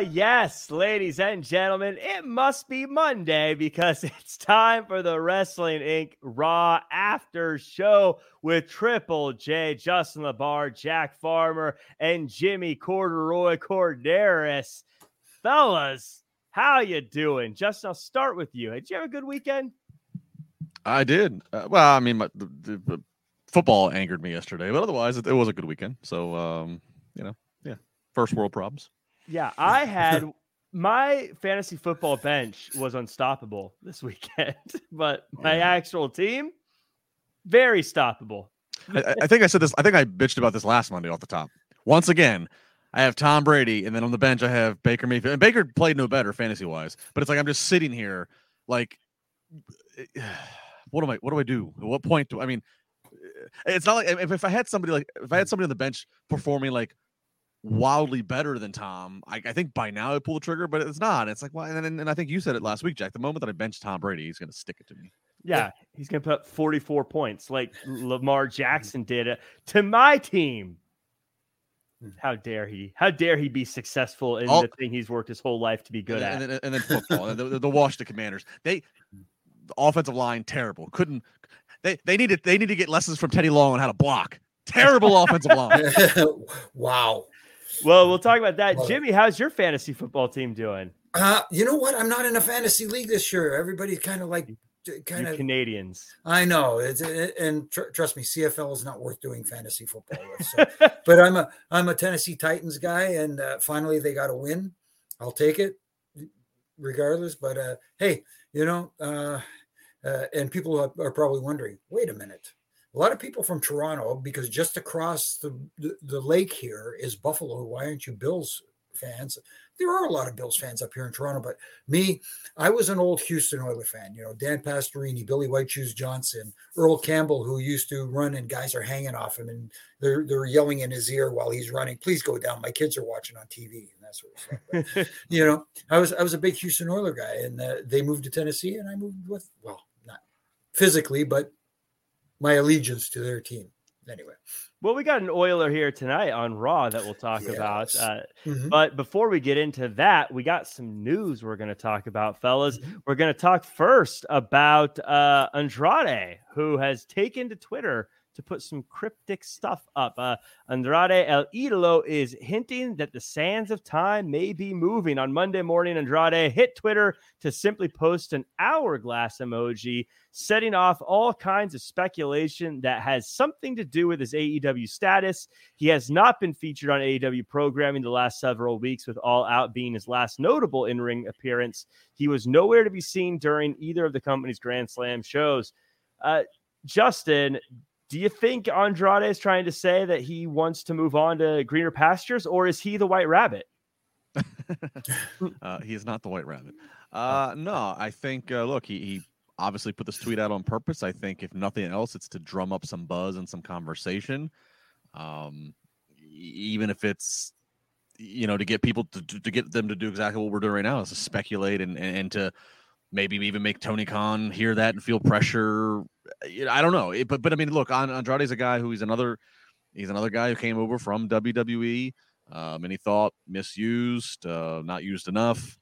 Yes, ladies and gentlemen, it must be Monday because it's time for the Wrestling Inc. Raw After Show with Triple J, Justin LaBar, Jack Farmer, and Jimmy Corduroy Korderas. Fellas, how you doing? Justin, I'll start with you. Did you have a good weekend? I did. Uh, well, I mean, my, the, the, the, football angered me yesterday, but otherwise, it, it was a good weekend. So, um, you know, yeah, first world problems. Yeah, I had my fantasy football bench was unstoppable this weekend, but my actual team very stoppable. I, I, think I said this. I think I bitched about this last Monday off the top. Once again, I have Tom Brady, and then on the bench I have Baker Mayfield. And Baker played no better fantasy wise, but it's like I'm just sitting here, like, what am I? What do I do? At what point do I mean? Eh, it's not like if, if I had somebody like if I had somebody on the bench performing like Mm-hmm. wildly better than Tom. I, I, think by now I pull the trigger, but it's not. It's like, well, and, and I think you said it last week, Jack. The moment that I bench Tom Brady, he's going to stick it to me. Yeah, he's going to put up 44 points like Lamar mm-hmm. Jackson did it to my team. Hmm. How dare he? How dare he be successful in All, the thing he's worked his whole life to be good and, at? And, and then football, the, the, the Washington Commanders. They mm-hmm. the offensive line terrible. Couldn't they? They needed they need to get lessons from Teddy Long on how to block. Terrible offensive line. wow. Well, we'll talk about that. Jimmy, how's your fantasy football team doing? Uh, you know what? I'm not in a fantasy league this year. Everybody's kind of like kind of Canadians. I know, it's, it, and tr- trust me, CFL is not worth doing fantasy football with. So. but I'm a I'm a Tennessee Titans guy, and uh, finally they got a win. I'll take it, regardless. But uh, hey, you know, uh, uh and people are, are probably wondering, wait a minute, a lot of people from Toronto, because just across the, the, the, lake here is Buffalo. Why aren't you Bills fans? There are a lot of Bills fans up here in Toronto, but me, I was an old Houston Oiler fan. You know, Dan Pastorini, Billy White Shoes Johnson, Earl Campbell, who used to run, and guys are hanging off him and they're they're yelling in his ear while he's running. Please go down. My kids are watching on TV and that sort of stuff. You know, I was I was a big Houston Oiler guy, and uh, they moved to Tennessee, and I moved with well, not physically, but my allegiance to their team. Anyway. Well, we got an Oiler here tonight on Raw that we'll talk yes. about. Uh, mm-hmm. But before we get into that, we got some news we're going to talk about, fellas. Mm-hmm. We're going to talk first about uh, Andrade, who has taken to Twitter to put some cryptic stuff up. Uh, Andrade El Idolo is hinting that the sands of time may be moving. On Monday morning, Andrade hit Twitter to simply post an hourglass emoji, setting off all kinds of speculation that has something to do with his AEW status. He has not been featured on AEW programming the last several weeks, with All Out being his last notable in ring appearance. He was nowhere to be seen during either of the company's Grand Slam shows. Uh, Justin, do you think Andrade is trying to say that he wants to move on to greener pastures, or is he the White Rabbit? uh, he is not the White Rabbit. Uh, no, I think. Uh, look, he, he obviously put this tweet out on purpose. I think, if nothing else, it's to drum up some buzz and some conversation. Um, even if it's you know to get people to, to get them to do exactly what we're doing right now is to speculate and, and, and to maybe even make Tony Khan hear that and feel pressure. I don't know, but but I mean, look, Andrade's a guy who he's another he's another guy who came over from WWE, um, and he thought misused, uh, not used enough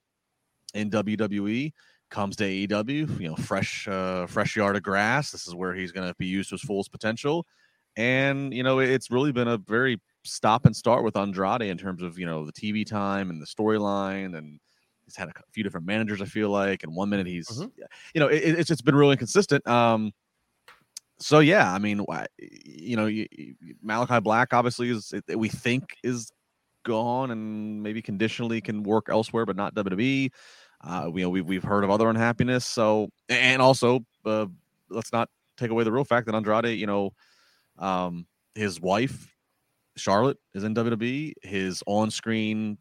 in WWE. Comes to AEW, you know, fresh uh, fresh yard of grass. This is where he's going to be used to his fullest potential, and you know, it's really been a very stop and start with Andrade in terms of you know the TV time and the storyline and he's had a few different managers. I feel like, and one minute he's, mm-hmm. you know, it, it's it's been really inconsistent. Um, so yeah, I mean, you know, Malachi Black obviously is we think is gone and maybe conditionally can work elsewhere, but not WWE. Uh, you know, we've we've heard of other unhappiness. So and also, uh, let's not take away the real fact that Andrade, you know, um, his wife Charlotte is in WWE. His on-screen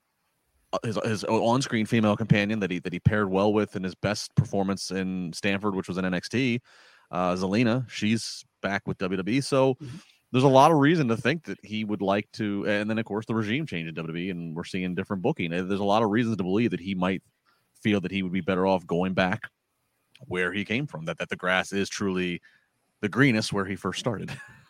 his his on-screen female companion that he that he paired well with in his best performance in Stanford, which was in NXT. Uh, Zelina, she's back with WWE, so mm-hmm. there's a lot of reason to think that he would like to. And then of course the regime change in WWE, and we're seeing different booking. There's a lot of reasons to believe that he might feel that he would be better off going back where he came from. That that the grass is truly the greenest where he first started.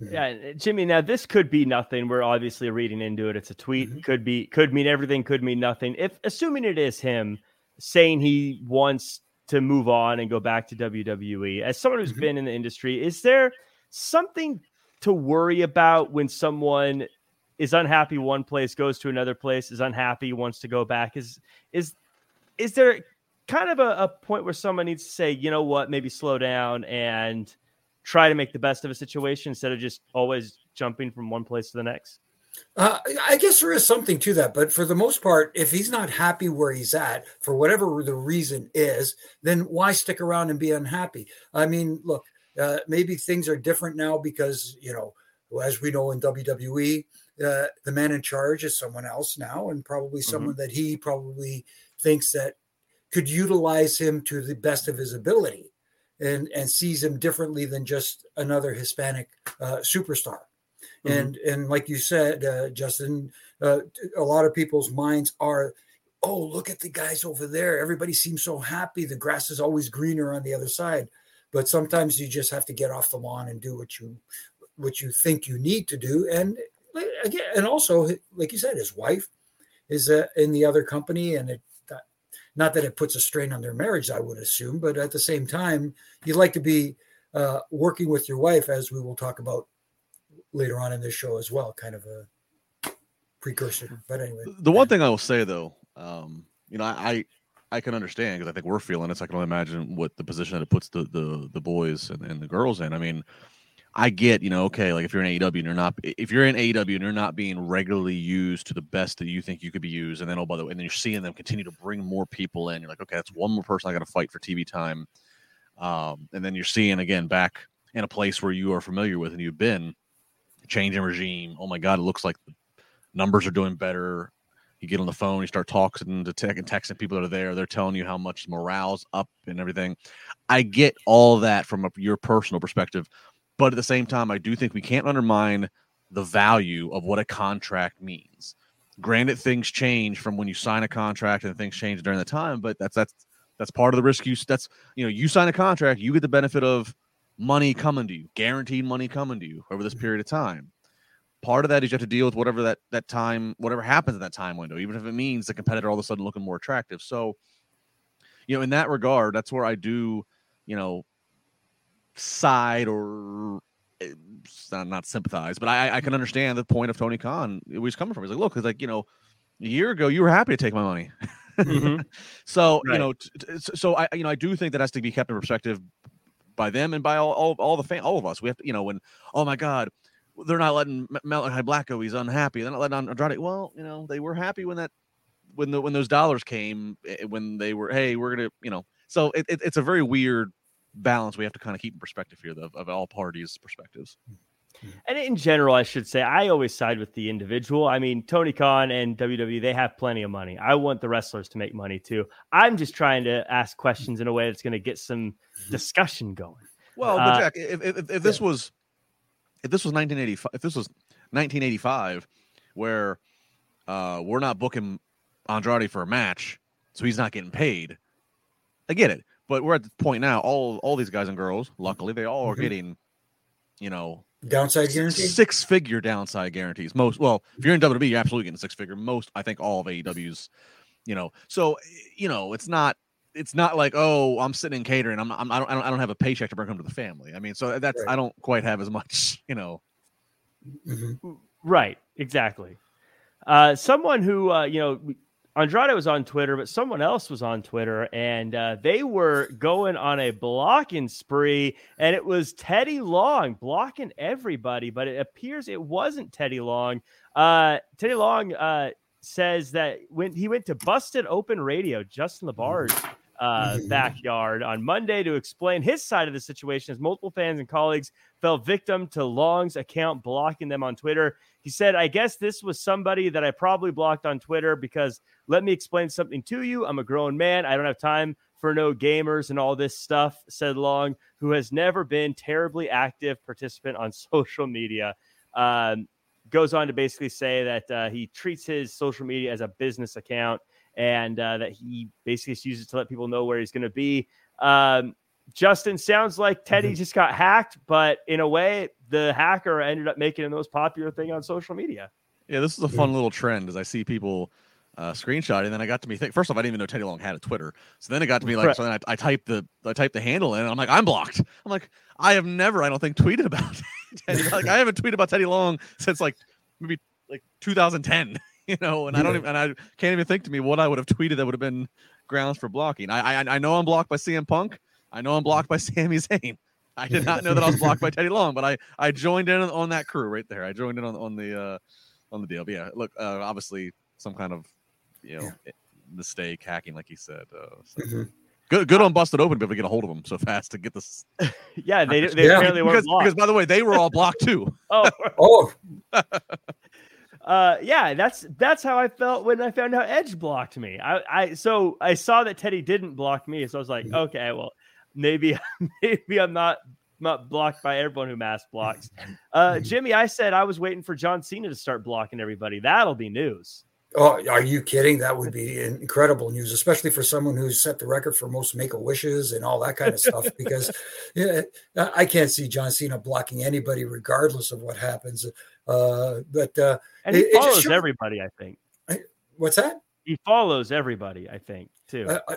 Yeah, Jimmy. Now this could be nothing. We're obviously reading into it. It's a tweet. Mm-hmm. Could be, could mean everything. Could mean nothing. If assuming it is him saying he wants to move on and go back to WWE, as someone who's mm-hmm. been in the industry, is there something to worry about when someone is unhappy one place, goes to another place, is unhappy, wants to go back? Is is is there kind of a, a point where someone needs to say, you know what, maybe slow down and try to make the best of a situation instead of just always jumping from one place to the next? Uh, I guess there is something to that, but for the most part, if he's not happy where he's at for whatever the reason is, then why stick around and be unhappy? I mean, look, uh, maybe things are different now because you know, as we know in WWE, uh, the man in charge is someone else now, and probably mm-hmm. someone mm-hmm. that he probably thinks that could utilize him to the best of his ability, and and sees him differently than just another Hispanic uh, superstar. Mm-hmm. And and like you said, uh, Justin, uh, a lot of people's minds are oh, look at the guys over there. Everybody seems so happy. The grass is always greener on the other side but sometimes you just have to get off the lawn and do what you what you think you need to do and again and also like you said his wife is uh, in the other company and it not that it puts a strain on their marriage i would assume but at the same time you'd like to be uh, working with your wife as we will talk about later on in this show as well kind of a precursor but anyway the one thing i will say though um, you know i I can understand because I think we're feeling it. So I can only imagine what the position that it puts the the, the boys and, and the girls in. I mean, I get, you know, okay, like if you're in AEW and you're not, if you're in AEW and you're not being regularly used to the best that you think you could be used, and then oh by the way, and then you're seeing them continue to bring more people in, you're like, okay, that's one more person I got to fight for TV time, um, and then you're seeing again back in a place where you are familiar with and you've been, changing regime. Oh my God, it looks like the numbers are doing better you get on the phone, you start talking to tech and texting people that are there. They're telling you how much morale's up and everything. I get all that from a, your personal perspective, but at the same time, I do think we can't undermine the value of what a contract means. Granted, things change from when you sign a contract and things change during the time, but that's that's that's part of the risk. You that's you know you sign a contract, you get the benefit of money coming to you, guaranteed money coming to you over this period of time part of that is you have to deal with whatever that that time whatever happens in that time window even if it means the competitor all of a sudden looking more attractive so you know in that regard that's where i do you know side or eh, not, sympathize but I, I can understand the point of tony khan where he's coming from he's like look it's like you know a year ago you were happy to take my money mm-hmm. so right. you know t- t- so i you know i do think that has to be kept in perspective by them and by all all, all the fan all of us we have to you know when oh my god they're not letting Malachi Black go. He's unhappy. They're not letting on Andrade. Well, you know, they were happy when that when the when those dollars came eh, when they were hey we're gonna you know so it, it, it's a very weird balance we have to kind of keep in perspective here of, of all parties perspectives. And in general i should say i always side with the individual. I mean tony khan and wwe they have plenty of money. I want the wrestlers to make money too. I'm just trying to ask questions in a way that's going to get some discussion going. Well uh, jack if, if, if this was if this was 1985, if this was 1985, where uh, we're not booking Andrade for a match, so he's not getting paid. I get it, but we're at the point now. All all these guys and girls, luckily, they all are mm-hmm. getting, you know, downside guarantees, six figure downside guarantees. Most well, if you're in WWE, you're absolutely getting six figure. Most, I think, all of AEW's, you know. So you know, it's not it's not like oh I'm sitting in catering I'm, I'm I don't I don't have a paycheck to bring home to the family. I mean, so that's right. I don't quite have as much you know. Mm-hmm. Right, exactly. Uh, someone who uh, you know Andrade was on Twitter, but someone else was on Twitter, and uh, they were going on a blocking spree, and it was Teddy Long blocking everybody, but it appears it wasn't Teddy Long. Uh, Teddy Long uh, says that when he went to Busted Open Radio, Justin LaBarge uh, backyard on Monday to explain his side of the situation as multiple fans and colleagues fell victim to Long's account blocking them on Twitter. He said, I guess this was somebody that I probably blocked on Twitter because let me explain something to you. I'm a grown man. I don't have time for no gamers and all this stuff, said Long, who has never been terribly active participant on social media. Um, goes on to basically say that uh, he treats his social media as a business account and uh, that he basically uses to let people know where he's going to be. Um, Justin, sounds like Teddy mm-hmm. just got hacked, but in a way, the hacker ended up making the most popular thing on social media. Yeah, this is a fun little trend as I see people uh, screenshot, and then I got to me think. First off, I didn't even know Teddy Long had a Twitter. So then it got to me like, right. so then I, I, typed the I typed the handle in, and I'm like, I'm blocked. I'm like, I have never, I don't think, tweeted about Teddy. like, I haven't tweeted about Teddy Long since like maybe like 2010. You know, and yeah. I don't even, and I can't even think to me what I would have tweeted that would have been grounds for blocking. I, I I know I'm blocked by CM Punk. I know I'm blocked by Sami Zayn. I did not know that I was blocked by Teddy Long, but I I joined in on that crew right there. I joined in on on the uh on the deal. But yeah, look, uh, obviously some kind of you know yeah. Eh, mistake hacking, like he said. Uh, so. mm-hmm. Good, good on busted open to be able to get a hold of them so fast to get this. yeah, they, they yeah. apparently because, blocked. because by the way, they were all blocked too. oh, oh. Uh, yeah, that's that's how I felt when I found out Edge blocked me. I, I so I saw that Teddy didn't block me, so I was like, mm-hmm. okay, well, maybe maybe I'm not not blocked by everyone who mass blocks. Uh, Jimmy, I said I was waiting for John Cena to start blocking everybody. That'll be news. Oh, are you kidding? That would be incredible news, especially for someone who's set the record for most make a wishes and all that kind of stuff. Because yeah, I can't see John Cena blocking anybody, regardless of what happens. Uh, but uh, and he it, follows it everybody. I think. I, what's that? He follows everybody. I think too. Uh, I,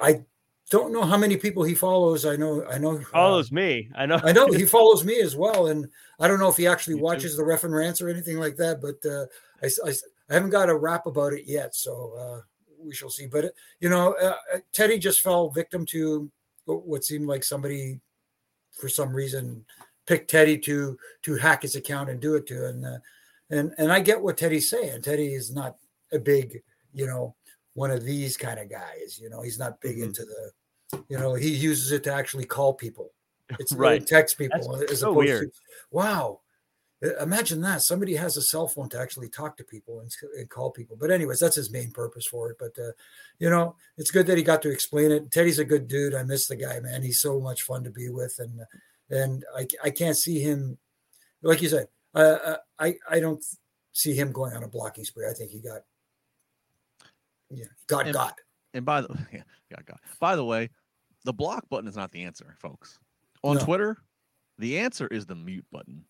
I don't know how many people he follows. I know, I know, he follows uh, me. I know, I know he follows me as well. And I don't know if he actually watches too. the ref and rants or anything like that. But uh, I, I, I, haven't got a rap about it yet, so uh, we shall see. But you know, uh, uh, Teddy just fell victim to what seemed like somebody, for some reason, picked Teddy to to hack his account and do it to. And uh, and and I get what Teddy's saying. Teddy is not a big, you know one of these kind of guys. You know, he's not big mm-hmm. into the, you know, he uses it to actually call people. It's right. text people That's as so opposed weird. to, wow. Imagine that somebody has a cell phone to actually talk to people and, and call people. But anyways, that's his main purpose for it. But uh, you know, it's good that he got to explain it. Teddy's a good dude. I miss the guy, man. He's so much fun to be with, and and I I can't see him, like you said. Uh, uh I I don't see him going on a blocking spree. I think he got yeah, got and, God. And by the yeah, God, God. By the way, the block button is not the answer, folks. On no. Twitter, the answer is the mute button,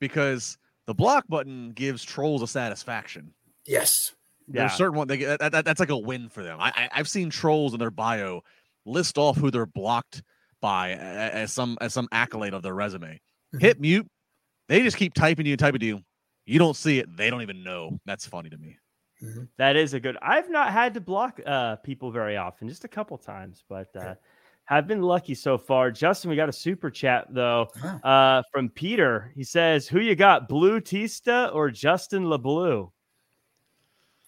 because the block button gives trolls a satisfaction. Yes. There's yeah. certain one they get that, that, that's like a win for them. I, I have seen trolls in their bio list off who they're blocked by as some as some accolade of their resume. Mm-hmm. Hit mute. They just keep typing you and typing to you. You don't see it. They don't even know. That's funny to me. Mm-hmm. That is a good. I've not had to block uh, people very often, just a couple times, but uh, have been lucky so far. Justin, we got a super chat though uh, from Peter. He says, "Who you got, Blue Tista or Justin LeBlue?"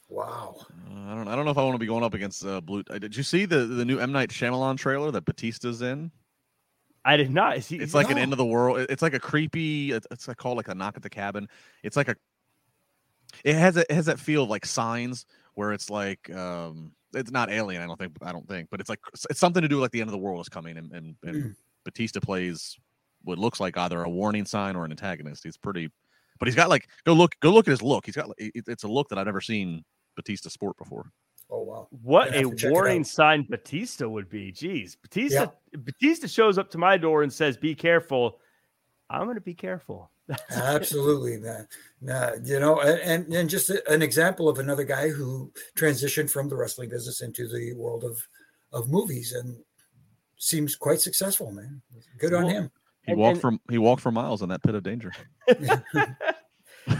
Wow. Uh, I don't. I don't know if I want to be going up against uh, Blue. Uh, did you see the the new M Night Shyamalan trailer that Batista's in? I did not. He, it's like no. an end of the world. It's like a creepy. It's like called like a knock at the cabin. It's like a it has a, it has that feel of like signs where it's like um it's not alien i don't think i don't think but it's like it's something to do with like the end of the world is coming and and, and mm. batista plays what looks like either a warning sign or an antagonist he's pretty but he's got like go look go look at his look he's got it's a look that i've never seen batista sport before Oh wow! What a warning sign Batista would be. Jeez, Batista. Yeah. Batista shows up to my door and says, "Be careful." I'm going to be careful. Absolutely, man. Nah, you know, and and just an example of another guy who transitioned from the wrestling business into the world of of movies and seems quite successful, man. Good on him. He walked and, from he walked for miles in that pit of danger.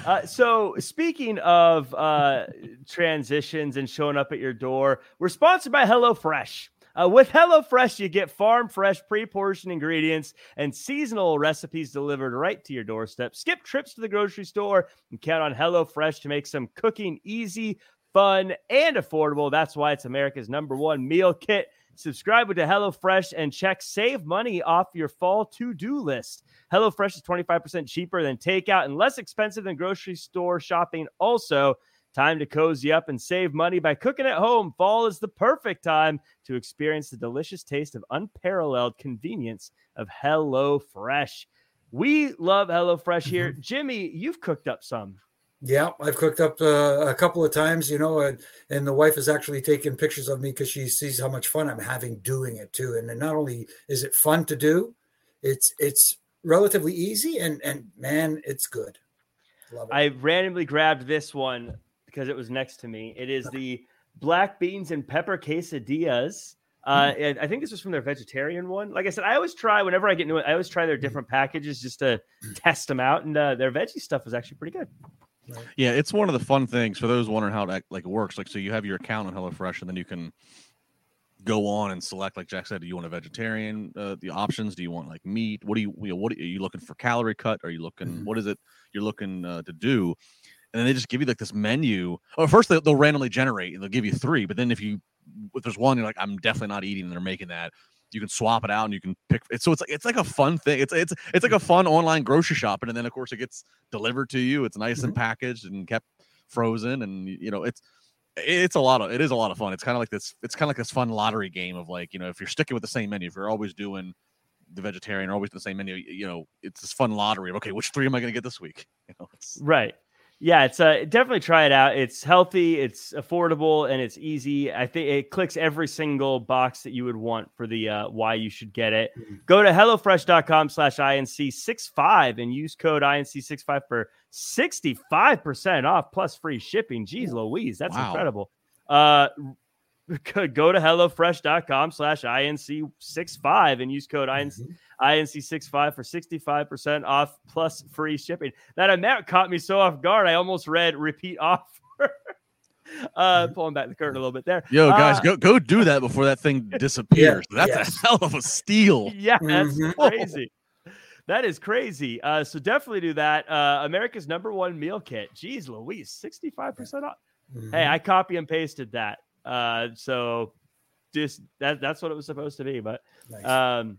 uh, so speaking of uh, transitions and showing up at your door, we're sponsored by HelloFresh. Uh, with HelloFresh, you get farm fresh, pre portioned ingredients and seasonal recipes delivered right to your doorstep. Skip trips to the grocery store and count on HelloFresh to make some cooking easy, fun, and affordable. That's why it's America's number one meal kit. Subscribe to HelloFresh and check save money off your fall to do list. HelloFresh is 25% cheaper than takeout and less expensive than grocery store shopping. Also, Time to cozy up and save money by cooking at home. Fall is the perfect time to experience the delicious taste of unparalleled convenience of Hello Fresh. We love Hello Fresh here. Mm-hmm. Jimmy, you've cooked up some. Yeah, I've cooked up uh, a couple of times, you know, and, and the wife has actually taken pictures of me because she sees how much fun I'm having doing it too. And not only is it fun to do, it's it's relatively easy and and man, it's good. It. I randomly grabbed this one because it was next to me. It is the black beans and pepper quesadillas. Uh, mm. and I think this was from their vegetarian one. Like I said, I always try whenever I get new. I always try their mm. different packages just to test them out, and uh, their veggie stuff was actually pretty good. Yeah, it's one of the fun things for those wondering how it like works. Like, so you have your account on HelloFresh, and then you can go on and select. Like Jack said, do you want a vegetarian? Uh, the options. Do you want like meat? What do you? you know, what are you looking for? Calorie cut? Are you looking? Mm-hmm. What is it you're looking uh, to do? And then they just give you like this menu. First they'll, they'll randomly generate and they'll give you three. But then if you if there's one, you're like, I'm definitely not eating. And they're making that you can swap it out and you can pick it. So it's like it's like a fun thing. It's it's it's like a fun online grocery shopping, and then of course it gets delivered to you. It's nice mm-hmm. and packaged and kept frozen, and you know it's it's a lot of it is a lot of fun. It's kind of like this. It's kind of like this fun lottery game of like you know if you're sticking with the same menu, if you're always doing the vegetarian or always the same menu, you know it's this fun lottery of okay, which three am I going to get this week? You know, right yeah, it's uh, definitely try it out. It's healthy, it's affordable, and it's easy. I think it clicks every single box that you would want for the uh, why you should get it. Mm-hmm. Go to hellofresh.com slash INC65 and use code INC65 for 65% off plus free shipping. Jeez Louise, that's wow. incredible. Uh, go to hellofresh.com slash INC65 and use code INC. Mm-hmm. INC65 for 65% off plus free shipping. That amount caught me so off guard. I almost read repeat offer. uh pulling back the curtain a little bit there. Yo, guys, uh, go go do that before that thing disappears. Yeah, that's yes. a hell of a steal. Yeah, that's mm-hmm. crazy. That is crazy. Uh, so definitely do that. Uh, America's number one meal kit. Jeez Louise, 65% off. Mm-hmm. Hey, I copy and pasted that. Uh, so just that that's what it was supposed to be. But nice. um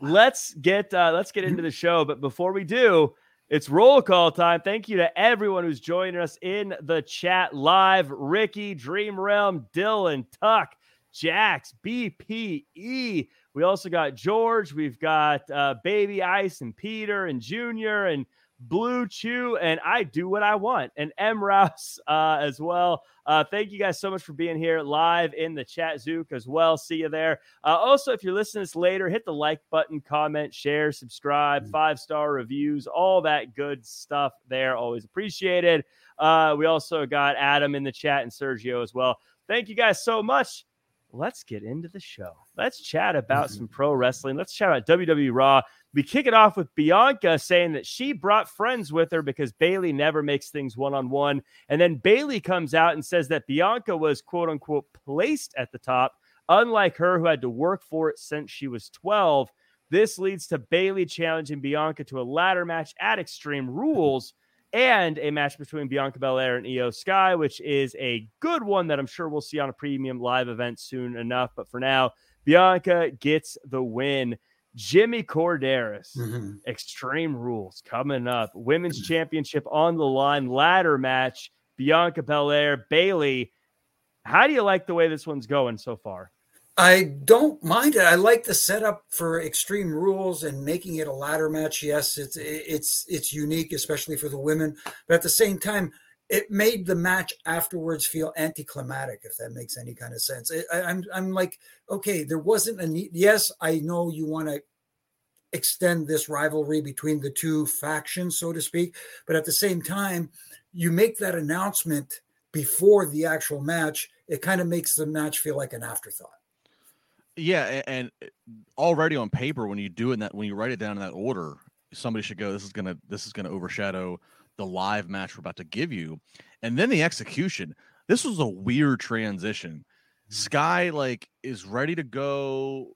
let's get uh, let's get into the show. But before we do, it's roll call time. Thank you to everyone who's joining us in the chat live. Ricky, Dream Realm, Dylan, Tuck, Jax, BPE. We also got George. We've got uh, Baby Ice and Peter and Junior and Blue Chew, and I do what I want, and M Rouse uh, as well. Uh, thank you guys so much for being here live in the chat, Zook, as well. See you there. Uh, also, if you're listening to this later, hit the like button, comment, share, subscribe, mm. five star reviews, all that good stuff there. Always appreciated. Uh, we also got Adam in the chat and Sergio as well. Thank you guys so much. Let's get into the show. Let's chat about mm-hmm. some pro wrestling. Let's chat about WWE Raw. We kick it off with Bianca saying that she brought friends with her because Bayley never makes things one on one. And then Bayley comes out and says that Bianca was quote unquote placed at the top, unlike her who had to work for it since she was 12. This leads to Bayley challenging Bianca to a ladder match at Extreme Rules and a match between Bianca Belair and Iyo Sky, which is a good one that I'm sure we'll see on a premium live event soon enough. But for now, Bianca gets the win. Jimmy Korderas, mm-hmm. Extreme Rules coming up. Women's mm-hmm. Championship on the line, ladder match. Bianca Belair, Bayley. How do you like the way this one's going so far? I don't mind it. I like the setup for Extreme Rules and making it a ladder match. Yes, it's it's it's unique, especially for the women. But at the same time, it made the match afterwards feel anticlimactic, if that makes any kind of sense. I, I'm I'm like, okay, there wasn't a need. Yes, I know you want to extend this rivalry between the two factions, so to speak, but at the same time, you make that announcement before the actual match. It kind of makes the match feel like an afterthought. Yeah, and uh, already on paper, when you do it that, when you write it down in that order, somebody should go. This is gonna this is gonna overshadow the live match we're about to give you. And then the execution. This was a weird transition. Mm-hmm. Sky like is ready to go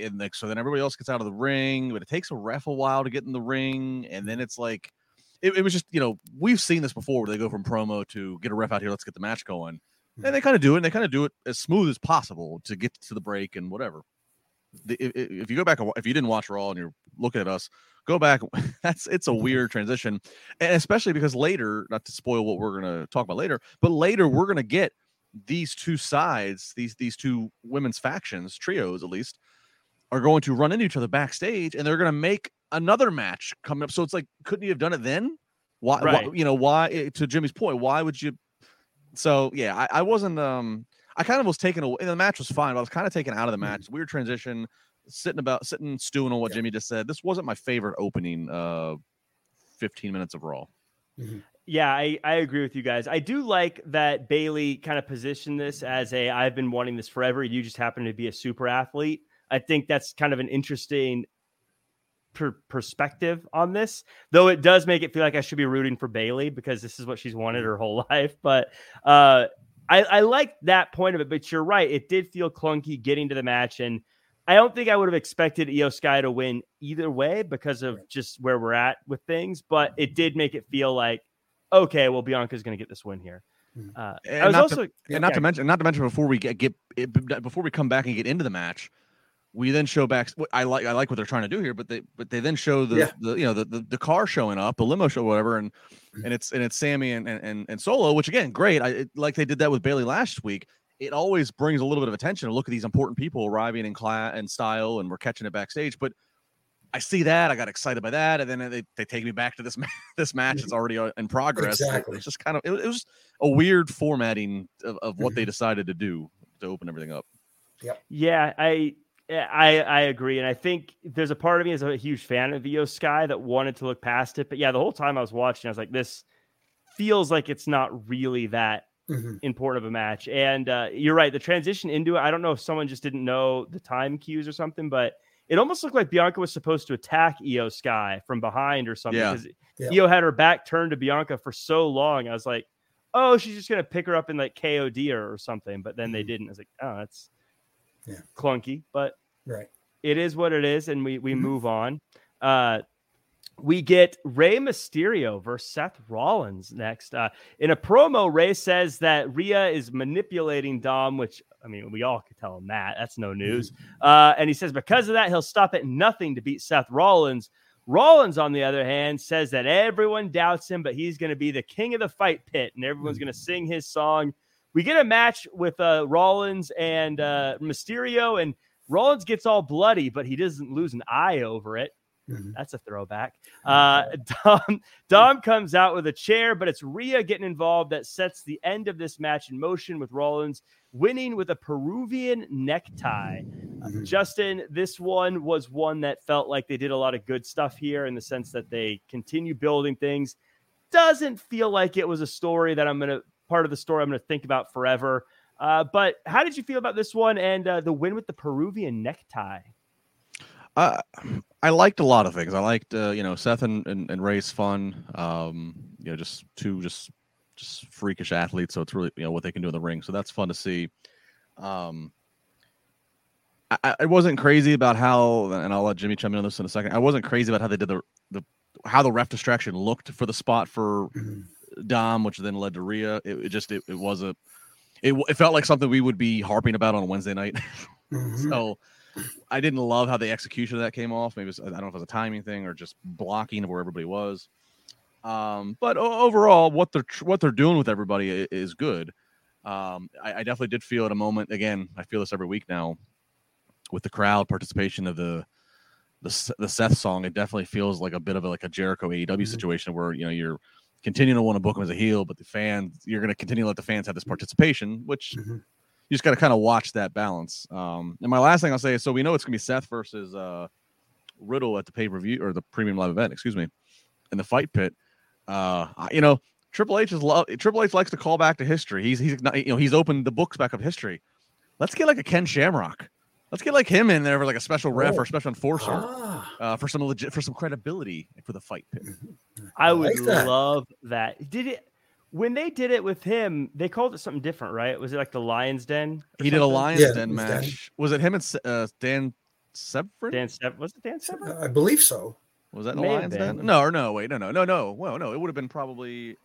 and like so then everybody else gets out of the ring, but it takes a ref a while to get in the ring, and then it's like it, it was just you know we've seen this before where they go from promo to get a ref out here, let's get the match going, and they mm-hmm. kind of do it. and They kind of do it as smooth as possible to get to the break and whatever. The, if, if you go back, if you didn't watch Raw and you're looking at us, go back. That's it's a mm-hmm. weird transition, and especially because later, not to spoil what we're going to talk about later, but later we're going to get these two sides, these these two women's factions, trios at least, are going to run into each other backstage, and they're going to make another match coming up. So it's like, couldn't you have done it then? Why, Right. why you know why eh, to Jimmy's point, why would you so yeah, I, I wasn't um I kind of was taken away the match was fine, but I was kind of taken out of the Mhm. match. Weird transition, sitting about sitting stewing on what Yeah. Jimmy just said. This wasn't my favorite opening uh 15 minutes of Raw. Yeah, I, I agree with you guys. I do like that Bayley kind of positioned this as a I've been wanting this forever. You just happen to be a super athlete. I think that's kind of an interesting per- perspective on this, though it does make it feel like I should be rooting for Bayley because this is what she's wanted her whole life. But uh, I, I like that point of it. But you're right; it did feel clunky getting to the match, and I don't think I would have expected Iyo Sky to win either way because of just where we're at with things. But it did make it feel like okay, well Bianca's going to get this win here. Mhm. Uh, And I was not to- also and not to mention, not to mention, before we get get before we come back and get into the match, we then show back. I like I like what they're trying to do here, but they but they then show the, Yeah. the you know the, the the car showing up, the limo show, whatever, and and it's and it's Sami and and and, and Solo, which again, great. I it, like they did that with Bayley last week. It always brings a little bit of attention to look at these important people arriving in class and style, and we're catching it backstage. But I see that, I got excited by that, and then they, they take me back to this ma- this match that's already uh, in progress. Exactly. It's just kind of it, it was a weird formatting of, of what Mm-hmm. they decided to do to open everything up. Yeah, I yeah, I I agree, and I think there's a part of me as a huge fan of Iyo Sky that wanted to look past it, but yeah, the whole time I was watching, I was like, this feels like it's not really that Mhm. important of a match. And uh, you're right, the transition into it, I don't know if someone just didn't know the time cues or something, but it almost looked like Bianca was supposed to attack Iyo Sky from behind or something because Yeah. Iyo had her back turned to Bianca for so long. I was like, oh, she's just gonna pick her up and like KOD her or something, but then they Mhm. didn't. I was like, oh, that's Yeah. clunky, but Right. it is what it is, and we we Mhm. move on. Uh, we get Rey Mysterio versus Seth Rollins next. Uh, in a promo, Rey says that Rhea is manipulating Dom, which I mean, we all could tell him that. That's no news. Uh, and he says because of that, he'll stop at nothing to beat Seth Rollins. Rollins, on the other hand, says that everyone doubts him, but he's going to be the king of the fight pit, and everyone's going to sing his song. We get a match with uh, Rollins and uh, Mysterio, and Rollins gets all bloody, but he doesn't lose an eye over it. Mhm. That's a throwback. Uh, Dom, Dom comes out with a chair, but it's Rhea getting involved that sets the end of this match in motion with Rollins winning with a Peruvian necktie. Uh, Mhm. Justin, this one was one that felt like they did a lot of good stuff here in the sense that they continue building things. Doesn't feel like it was a story that I'm going to, part of the story I'm going to think about forever. Uh, but how did you feel about this one and uh, the win with the Peruvian necktie? Uh, I liked a lot of things. I liked, uh, you know, Seth and, and, and Rey's fun. Um, you know, just two just just freakish athletes. So it's really you know what they can do in the ring. So that's fun to see. Um, I- I, wasn't crazy about how, and I'll let Jimmy chime in on this in a second. I wasn't crazy about how they did the the how the ref distraction looked for the spot for Mhm. Dom, which then led to Rhea. It, it just it, it was a it, it felt like something we would be harping about on Wednesday night. Mhm. So I didn't love how the execution of that came off. Maybe was, I don't know if it was a timing thing or just blocking of where everybody was. Um, but overall, what they're what they're doing with everybody is good. Um, I, I definitely did feel at a moment. Again, I feel this every week now with the crowd participation of the the the Seth song. It definitely feels like a bit of a, like a Jericho AEW Mhm. situation where you know you're continuing to want to book him as a heel, but the fans you're going to continue to let the fans have this participation, which Mhm. You just got to kind of watch that balance. Um, and my last thing I'll say is, so we know it's gonna be Seth versus uh, Riddle at the pay per view or the premium live event, excuse me, in the fight pit. Uh, you know, Triple H is love. Triple H likes to call back to history. He's he's not, you know he's opened the books back of history. Let's get like a Ken Shamrock. Let's get like him in there for like a special ref Oh. or special enforcer Ah, uh, for some legit for some credibility for the fight pit. I I would like that. love that. Did it when they did it with him? They called it something different, right? Was it like the Lions Den? or He did a something? Lions Yeah, Den it was Dan. match. Was it him and Se- uh, Dan Severn? Dan Sev- was it Dan Severn? I believe so. Was that in the May have Lions Den? No, or no, wait, no, no, no, no. Well, no, it would have been probably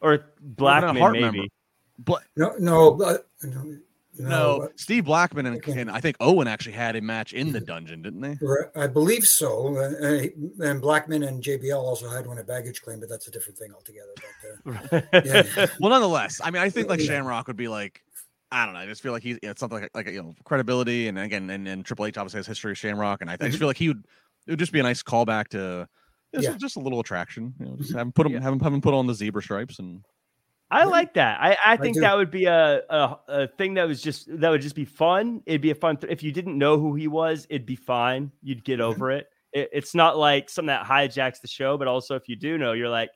or Blackman? Maybe. member. Bla- No, no, uh, no, no, uh, Steve Blackman and, Okay. and I think Owen actually had a match in the dungeon, didn't they? I believe so. Uh, and Blackman and JBL also had one at baggage claim, but that's a different thing altogether. But, uh, yeah. Well, nonetheless, I mean, I think like Yeah. Shamrock would be like, I don't know. I just feel like he's it's something like, like you know credibility, and again, and, and Triple H obviously has history of Shamrock, and I, I just feel like he would. It would just be a nice callback to It's Yeah. just a little attraction. You know, just have him put him, Yeah. have him, have him put on the zebra stripes, and I Yeah. like that. I, I think do. that would be a, a a thing that was just that would just be fun. It'd be a fun if you didn't know who he was, it'd be fine. You'd get Mhm. over it. it. It's not like something that hijacks the show, but also if you do know, you're like,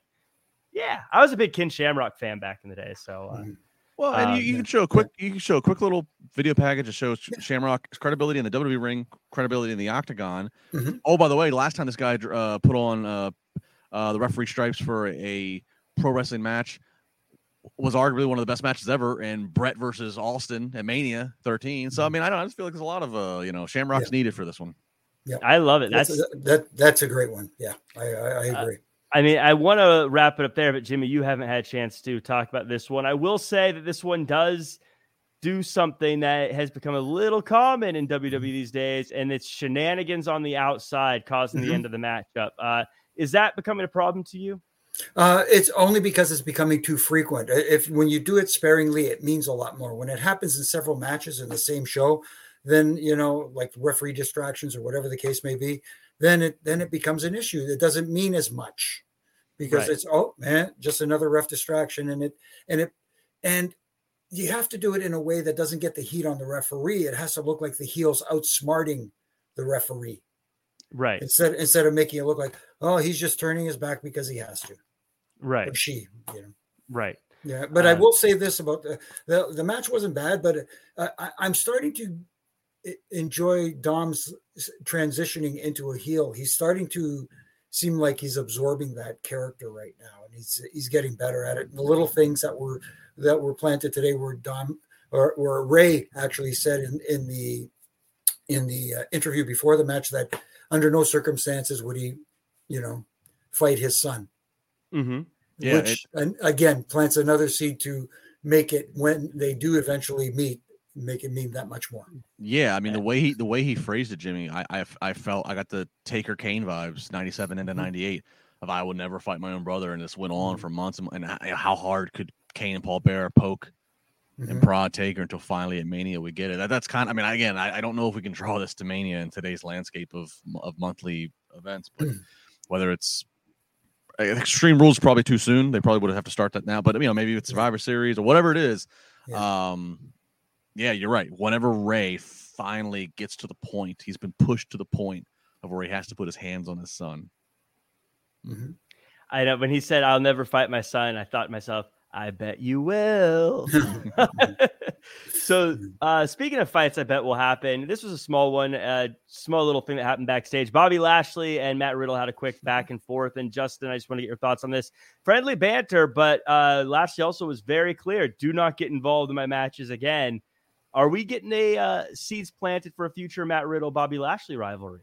yeah, I was a big Ken Shamrock fan back in the day. So uh, Mhm. well, and Um, you, you can show a quick, you can show a quick little video package that shows Shamrock's credibility in the WWE ring, credibility in the octagon. Mhm. Oh, by the way, last time this guy uh, put on uh, uh, the referee stripes for a pro wrestling match was arguably one of the best matches ever, and Brett versus Austin at Mania 13. So I mean, I don't, I just feel like there's a lot of uh, you know, Shamrock's needed for this one. Yeah. I love it. That's, That's that that's a great one. Yeah, I I, I Uh, agree. I mean, I want to wrap it up there, but Jimmy, you haven't had a chance to talk about this one. I will say that this one does do something that has become a little common in WWE these days, and it's shenanigans on the outside causing the Mhm. end of the matchup. Uh, is that becoming a problem to you? Uh, it's only because it's becoming too frequent. If when you do it sparingly, it means a lot more. When it happens in several matches in the same show, then you know, like referee distractions or whatever the case may be, then it then it becomes an issue. It doesn't mean as much because Right. it's oh man, just another ref distraction, and it and it and you have to do it in a way that doesn't get the heat on the referee. It has to look like the heel's outsmarting the referee Right, instead instead of making it look like oh he's just turning his back because he has to. Right, or she you know. Right. yeah but i Uh, will say this about the the, the match wasn't bad but uh, I, i'm starting to enjoy dom's transitioning into a heel. He's starting to seem like he's absorbing that character right now and he's he's getting better at it. And the little things that were that were planted today were dom or, or rey actually said in in the in the uh, interview before the match that under no circumstances would he you know fight his son hmm Yeah, which and again plants another seed to make it when they do eventually meet make it mean that much more Yeah, I mean the way he the way he phrased it, Jimmy, I I, I felt I got the Taker Kane vibes, ninety seven into Mhm. ninety eight, of I would never fight my own brother, and this went on Mhm. for months, and, and how hard could Kane and Paul Bearer poke and Mhm. prod Taker until finally at Mania we get it. That, that's kind. of I mean, again, I, I don't know if we can draw this to Mania in today's landscape of of monthly events, but whether it's uh, Extreme Rules probably too soon. They probably would have to start that now, but you know maybe it's Survivor Series or whatever it is. Um, yeah, you're right. Whenever Rey finally gets to the point, he's been pushed to the point of where he has to put his hands on his son. Mhm. I know when he said, "I'll never fight my son," I thought to myself, "I bet you will." so, uh, speaking of fights, I bet will happen. This was a small one, a small little thing that happened backstage. Bobby Lashley and Matt Riddle had a quick back and forth. And Justin, I just want to get your thoughts on this. Friendly banter, but uh, Lashley also was very clear: do not get involved in my matches again. Are we getting a uh, seeds planted for a future Matt Riddle Bobby Lashley rivalry?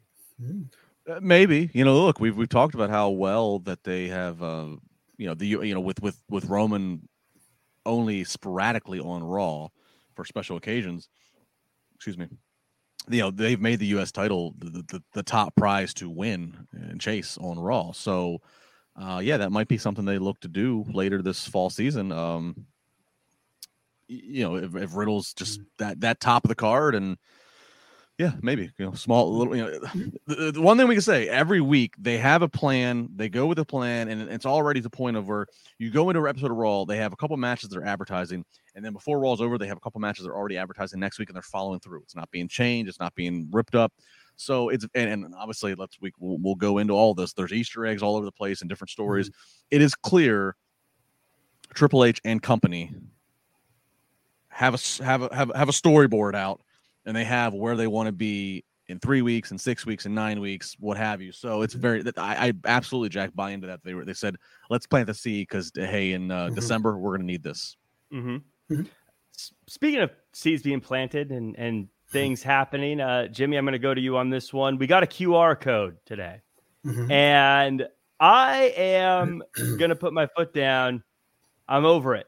Uh, maybe you know. Look, we've we've talked about how well that they have. Uh, you know the you know with with with Roman only sporadically on Raw for special occasions. Excuse me. You know they've made the U.S. title the, the, the top prize to win and chase on Raw. So uh, yeah, that might be something they look to do later this fall season. Um, you know, if, if Riddle's just that that top of the card and yeah, maybe you know, small mm-hmm. little. You know, mm-hmm. the, the one thing we can say every week they have a plan. They go with a plan, and it's already the point of where you go into an episode of Raw. They have a couple matches they're advertising, and then before Raw's over, they have a couple matches they're already advertising next week, and they're following through. It's not being changed. It's not being ripped up. So it's and, and obviously let's we we'll, we'll go into all this. There's Easter eggs all over the place and different stories. Mm-hmm. It is clear Triple H and company have a have a have, a- have a storyboard out and they have where they want to be in three weeks and six weeks and nine weeks, what have you. So it's very that I, I absolutely Jack buy into that. They were they said let's plant the seed because hey in uh, Mhm. December we're gonna need this. Mm-hmm. Mhm. Speaking of seeds being planted and and things happening, uh, Jimmy, I'm going to go to you on this one. We got a QR code today, Mhm. and I am going to put my foot down. I'm over it.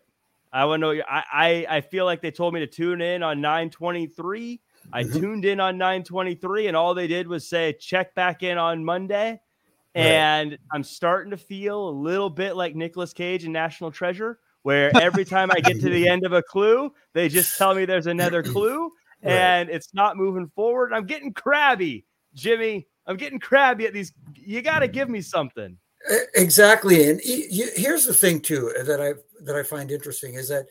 I want to know. I, I I feel like they told me to tune in on 923. I Mhm. tuned in on 923, and all they did was say check back in on Monday. Right. And I'm starting to feel a little bit like Nicolas Cage in National Treasure, where every time I get to the end of a clue, they just tell me there's another clue, Right. and it's not moving forward. I'm getting crabby. Jimmy, I'm getting crabby at these. You got to give me something. Exactly, and here's the thing too that I that I find interesting is that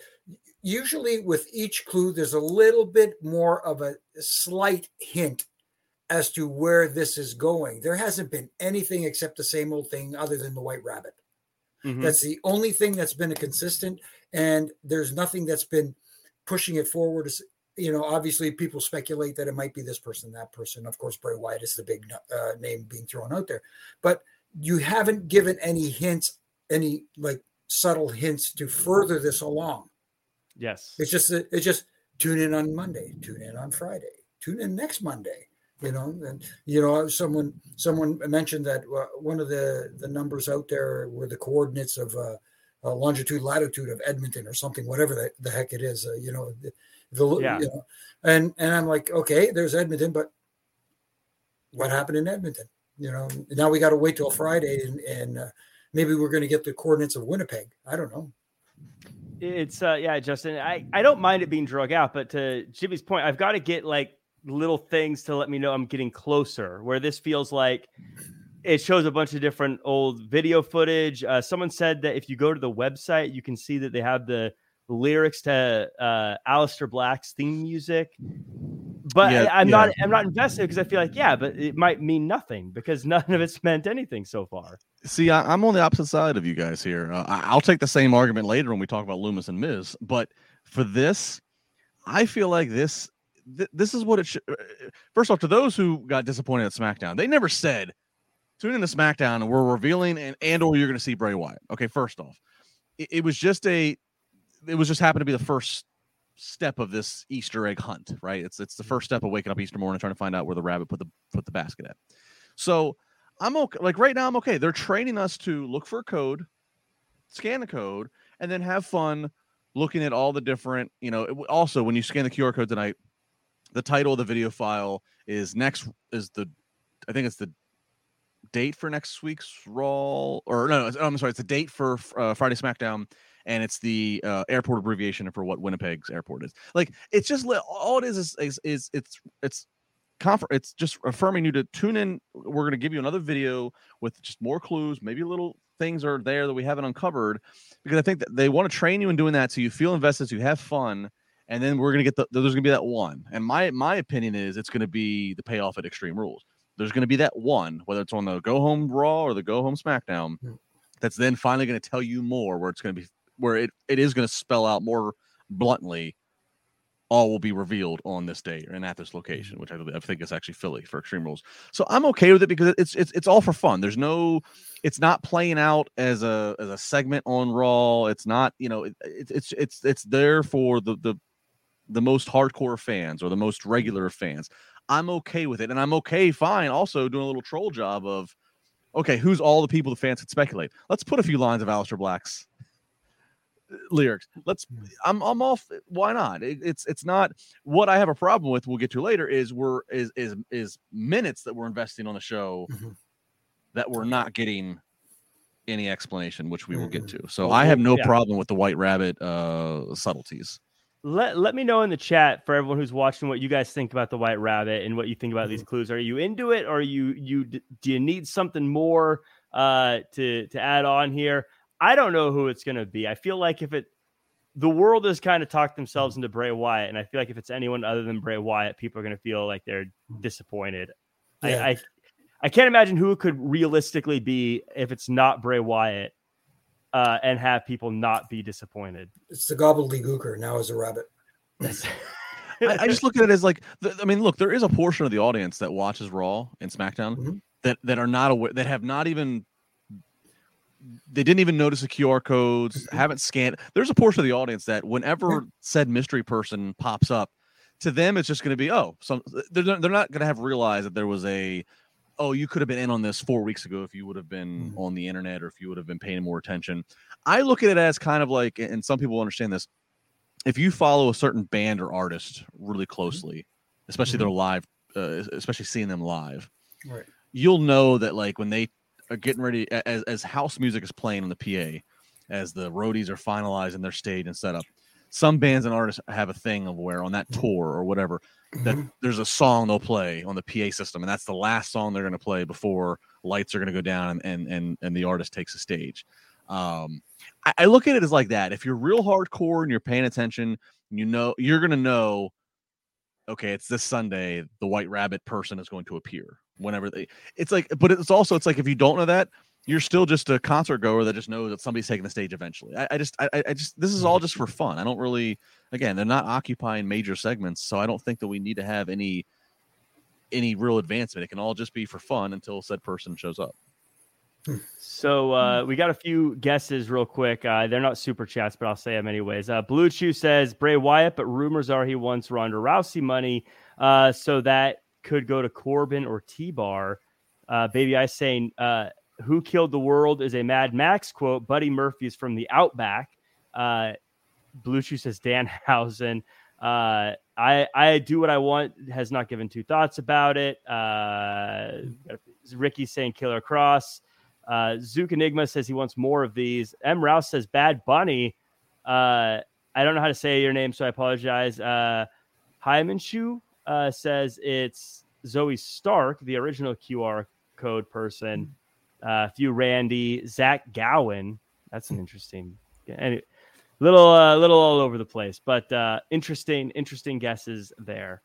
usually with each clue, there's a little bit more of a slight hint as to where this is going. There hasn't been anything except the same old thing, other than the White Rabbit. Mm-hmm. That's the only thing that's been a consistent, and there's nothing that's been pushing it forward. You know, obviously, people speculate that it might be this person, that person. Of course, Bray Wyatt is the big uh, name being thrown out there, but you haven't given any hints, any like subtle hints to further this along. Yes, it's just it's just tune in on Monday, tune in on Friday, tune in next Monday you know and you know someone someone mentioned that uh, one of the the numbers out there were the coordinates of uh, uh, longitude latitude of edmonton or something whatever the, the heck it is uh, you know the, the yeah. you know and and i'm like okay there's edmonton but what happened in edmonton you know now we got to wait till friday and, and uh, maybe we're going to get the coordinates of winnipeg i don't know it's uh yeah justin i i don't mind it being drug out but to jimmy's point i've got to get like little things to let me know I'm getting closer. Where this feels like it shows a bunch of different old video footage. Uh, someone said that if you go to the website, you can see that they have the lyrics to uh, Aleister Black's theme music. But yeah, I, am yeah. not I'm not invested because I feel like yeah, but it might mean nothing because none of it's meant anything so far. See, I, am on the opposite side of you guys here. Uh, I'll take the same argument later when we talk about Lumis and Miz, but for this, I feel like this th- this is what it should. Uh, first off, to those who got disappointed at SmackDown, they never said tune in to SmackDown and we're revealing and and or you're going to see Bray Wyatt. Okay, first off, it, it was just a, it was just happened to be the first step of this Easter egg hunt, right? It's it's the first step of waking up Easter morning trying to find out where the rabbit put the put the basket at. So I'm okay. Like right now, I'm okay. They're training us to look for a code, scan the code, and then have fun looking at all the different. You know, also when you scan the QR code tonight, the title of the video file is next is the I think it's the date for next week's Raw or no, no I'm sorry, it's the date for uh, Friday SmackDown and it's the uh, airport abbreviation for what Winnipeg's airport is. Like it's just all it is is is, is it's it's comfort it's just affirming you to tune in we're going to give you another video with just more clues maybe little things are there that we haven't uncovered because i think that they want to train you in doing that so you feel invested so you have fun and then we're gonna get the there's gonna be that one. And my my opinion is it's gonna be the payoff at Extreme Rules. There's gonna be that one, whether it's on the Go Home Raw or the Go Home SmackDown, hmm. that's then finally gonna tell you more. Where it's gonna be where it, it is gonna spell out more bluntly. All will be revealed on this day and at this location, mm-hmm. which I, I think is actually Philly for Extreme Rules. So I'm okay with it because it's it's it's all for fun. There's no, it's not playing out as a as a segment on Raw. It's not you know it, it it's it's it's there for the the the most hardcore fans or the most mm-hmm. regular fans. I'm okay with it. And I'm okay, fine, also doing a little troll job of, okay, who's all the people the fans could speculate? Let's put a few lines of Aleister Black's lyrics. Let's hmm. I'm I'm off. Why not? It, it's it's not what I have a problem with. We'll get to later. Is we're is is is minutes that we're investing on the show mm-hmm. that we're not getting any explanation, which we will get mm-hmm. to. So I have no yeah. problem with the White Rabbit uh subtleties let let me know in the chat for everyone who's watching what you guys think about the white rabbit and what you think about mm-hmm. these clues. Are you into it, or you you do you need something more uh, to to add on here? I don't know who it's going to be. I feel like if it the world has kind of talked themselves into Bray Wyatt, and I feel like if it's anyone other than Bray Wyatt, people are going to feel like they're disappointed. Yeah. I, I I can't imagine who it could realistically be if it's not Bray Wyatt uh, and have people not be disappointed. It's the Gobbledy Gooker now as a rabbit. I, I, just look at it as like, I mean, look, there is a portion of the audience that watches Raw and SmackDown mm-hmm. that that are not aware, that have not even, they didn't even notice the QR codes, mm-hmm. haven't scanned. There's a portion of the audience that whenever said mystery person pops up, to them it's just going to be oh, some they're they're not going to have realized that there was a oh, you could have been in on this four weeks ago if you would have been mm. on the internet or if you would have been paying more attention. I look at it as kind of like, and some people understand this. If you follow a certain band or artist really mm-hmm. closely, especially mm-hmm. their live, uh, especially seeing them live, right. you'll know that like when they are getting ready, as, as house music is playing on the PA, as the roadies are finalizing their stage and setup, some bands and artists have a thing of where on that Mm-hmm. tour or whatever that there's a song they'll play on the PA system, and that's the last song they're going to play before lights are going to go down and and and the artist takes the stage. Um, I, I look at it as like that. If you're real hardcore and you're paying attention, you know you're going to know. Okay, it's this Sunday. The White Rabbit person is going to appear whenever they. It's like, but it's also it's like if you don't know that, you're still just a concert goer that just knows that somebody's taking the stage eventually. I, I just, I, I just, this is all just for fun. I don't really, again, they're not occupying major segments, so I don't think that we need to have any, any real advancement. It can all just be for fun until said person shows up. So uh, we got a few guesses real quick. Uh, they're not super chats, but I'll say them anyways. Uh, Blue Chew says Bray Wyatt, but rumors are he wants Ronda Rousey money, uh, so that could go to Corbin or T Bar. Uh, Baby I saying uh, "Who killed the world" is a Mad Max quote. Buddy Murphy is from the Outback. Uh, Blue Chew says Danhausen. Uh, I I do what I want. Has not given two thoughts about it. Uh, Ricky saying Killer Kross. Uh, Zook Enigma says he wants more of these. M. Rouse says Bad Bunny. Uh, I don't know how to say your name, so I apologize. Uh, Hymanshu uh, says it's Zoey Stark, the original QR code person. Uh, a few Randy, Zach Gowen. That's an interesting. Anyway, little, uh, little all over the place, but uh, interesting, interesting guesses there.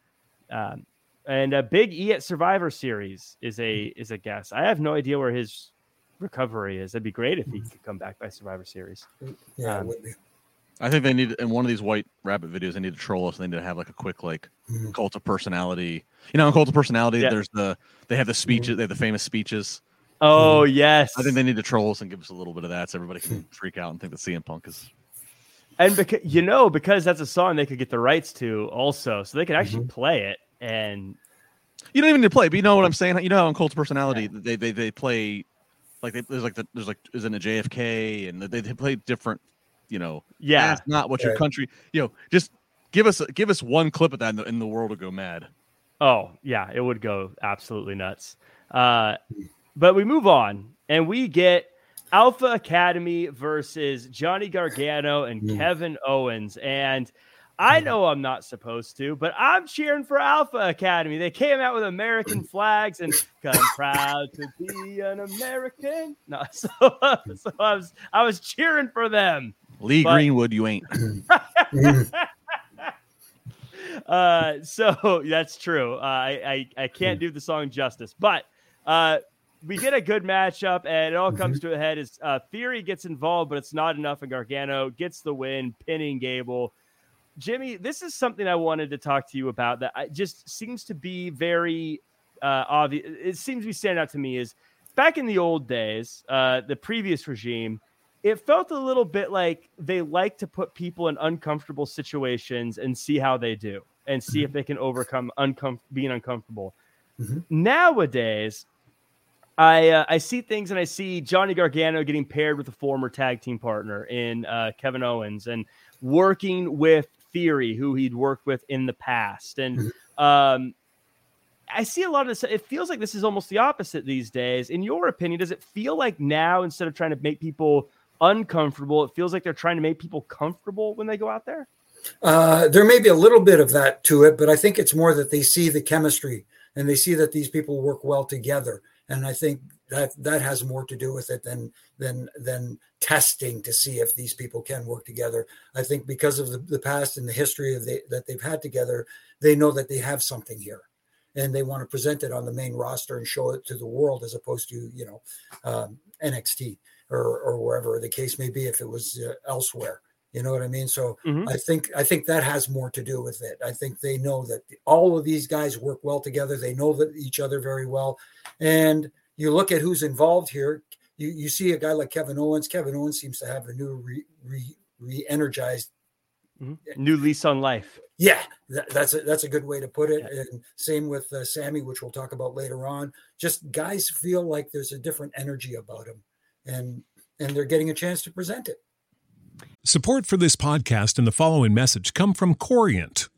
Um, and a big E at Survivor Series is a is a guess. I have no idea where his recovery is. That'd be great if he could come back by Survivor Series. Yeah, it Um, would be. I think they need in one of these white rabbit videos. They need to troll us. They need to have like a quick like Mhm. cult of personality. You know, in cult of personality, Yeah. there's the they have the speeches. Mm-hmm. They have the famous speeches. Oh um, yes, I think they need to troll us and give us a little bit of that, so everybody can freak out and think that CM Punk is. and because you know because that's a song they could get the rights to also, so they could actually mm-hmm. play it. And You don't even need to play, but you know what I'm saying. You know how in cult of personality they they they play like they, there's like the, there's like is in a JFK and they, they play different. You know, yeah, that's not what your country. You know, just give us give us one clip of that, and the, and the world will go mad. Oh, yeah, it would go absolutely nuts. Uh, but we move on and we get Alpha Academy versus Johnny Gargano and Mm. Kevin Owens. And I know I'm not supposed to, but I'm cheering for Alpha Academy. They came out with American flags and I'm proud to be an American. No, so, so I was I was cheering for them. Lee But- Greenwood, you ain't. Uh, so that's true. Uh, I, I I can't do the song justice, but uh, we get a good matchup, and it all comes to a head. Is uh, Theory gets involved, but it's not enough, and Gargano gets the win, pinning Gable. Jimmy, this is something I wanted to talk to you about that I, just seems to be very uh, obvious. It seems to be standing out to me is back in the old days, uh, the previous regime, it felt a little bit like they like to put people in uncomfortable situations and see how they do and see if they can overcome uncom- being uncomfortable. Mhm. Nowadays, I uh, I see things and I see Johnny Gargano getting paired with a former tag team partner in uh, Kevin Owens and working with Theory, who he'd worked with in the past, and um, I see a lot of this. It feels like this is almost the opposite these days. In your opinion, does it feel like now instead of trying to make people uncomfortable, it feels like they're trying to make people comfortable when they go out there? Uh, there may be a little bit of that to it, but I think it's more that they see the chemistry and they see that these people work well together. And I think that that has more to do with it than than than testing to see if these people can work together. I think because of the, the past and the history of the, that they've had together, they know that they have something here, and they want to present it on the main roster and show it to the world as opposed to you know um, NXT or or wherever the case may be if it was uh, elsewhere. You know what I mean? So Mhm. I think I think that has more to do with it. I think they know that all of these guys work well together. They know that each other very well, and you look at who's involved here. You you see a guy like Kevin Owens. Kevin Owens seems to have a new re re, re-energized. Mhm. New lease on life. Yeah, that, that's a, that's a good way to put it. And same with uh, Sami, which we'll talk about later on. Just guys feel like there's a different energy about him, and and they're getting a chance to present it. Support for this podcast and the following message come from Corient.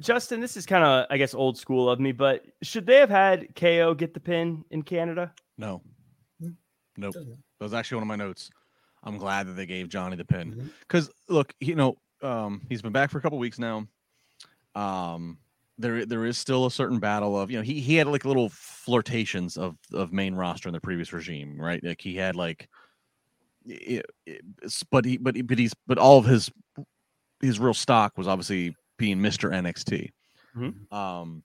Justin, this is kind of, I guess, old school of me, but should they have had KO get the pin in Canada? No. Nope. That was actually one of my notes. I'm glad that they gave Johnny the pin because mm-hmm. look, you know, um, he's been back for a couple weeks now. Um, there there is still a certain battle of you know he he had like little flirtations of of main roster in the previous regime, right? Like he had like, it, it, but he but he, but he's but all of his his real stock was obviously being Mr. NXT. Mm-hmm. Um,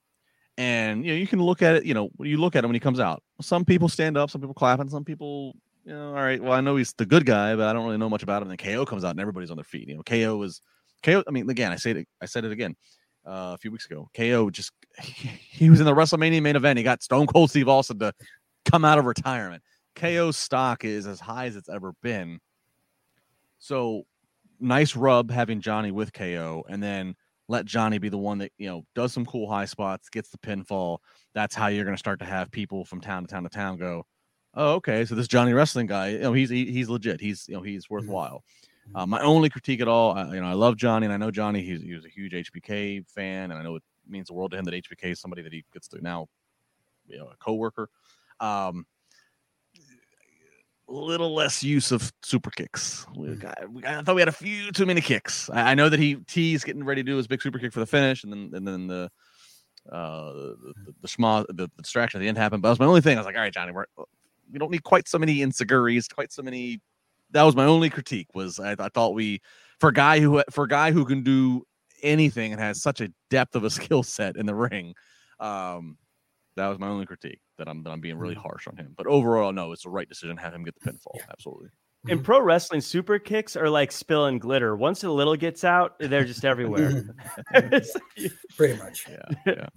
and you know, you can look at it, you know, you look at him when he comes out, some people stand up, some people clap, and some people, you know, all right, well, I know he's the good guy, but I don't really know much about him. And then KO comes out and everybody's on their feet. You know, KO is KO. I mean, again, I say it, I said it again uh, a few weeks ago. KO just he was in the WrestleMania main event. He got Stone Cold Steve Austin to come out of retirement. KO's stock is as high as it's ever been. So nice rub having Johnny with KO, and then let Johnny be the one that you know does some cool high spots, gets the pinfall. That's how you're going to start to have people from town to town to town go, oh, okay, so this Johnny wrestling guy, you know, he's he, he's legit. He's you know he's mm-hmm. worthwhile. Uh, my only critique at all, uh, you know, I love Johnny and I know Johnny. He's he was a huge HBK fan, and I know it means the world to him that HBK is somebody that he gets to now, you know, a coworker. Um, little less use of super kicks. We mm. got, we I thought we had a few too many kicks. I, I, know that he teased getting ready to do his big super kick for the finish, and then and then the uh the the, the, schma, the, the distraction at the end happened. But that was my only thing. I was like, all right, Johnny, we're, we don't need quite so many enzuigiris, quite so many. That was my only critique. Was I, I thought we for a guy who for a guy who can do anything and has such a depth of a skill set in the ring. Um, that was my only critique that I'm that I'm being really mm. harsh on him. But overall, no, it's the right decision to have him get the pinfall. Absolutely. In pro wrestling, super kicks are like spill and glitter. Once a little gets out, they're just everywhere. Pretty much. Yeah. yeah.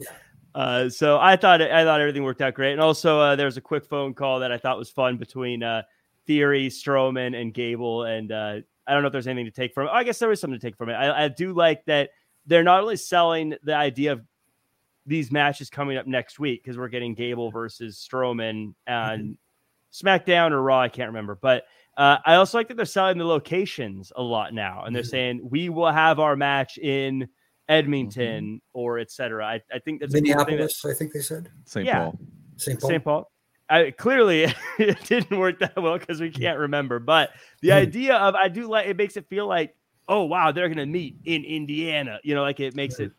Uh, so I thought I thought everything worked out great, and also uh, there was a quick phone call that I thought was fun between uh, Theory, Strowman, and Gable. And uh, I don't know if there's anything to take from it. I guess there is something to take from it. I, I do like that they're not only selling the idea of these matches coming up next week because we're getting Gable versus Strowman and mm-hmm. SmackDown or Raw. I can't remember, but uh, I also like that they're selling the locations a lot now, and they're mm-hmm. saying we will have our match in Edmonton mm-hmm. or etc. I, I think that's Minneapolis. I think they said St. Yeah. Paul. St. Paul. St. Paul. I, clearly, it didn't work that well because we can't remember. But the mm-hmm. idea of I do like it makes it feel like, oh wow, they're gonna meet in Indiana. You know, like it makes it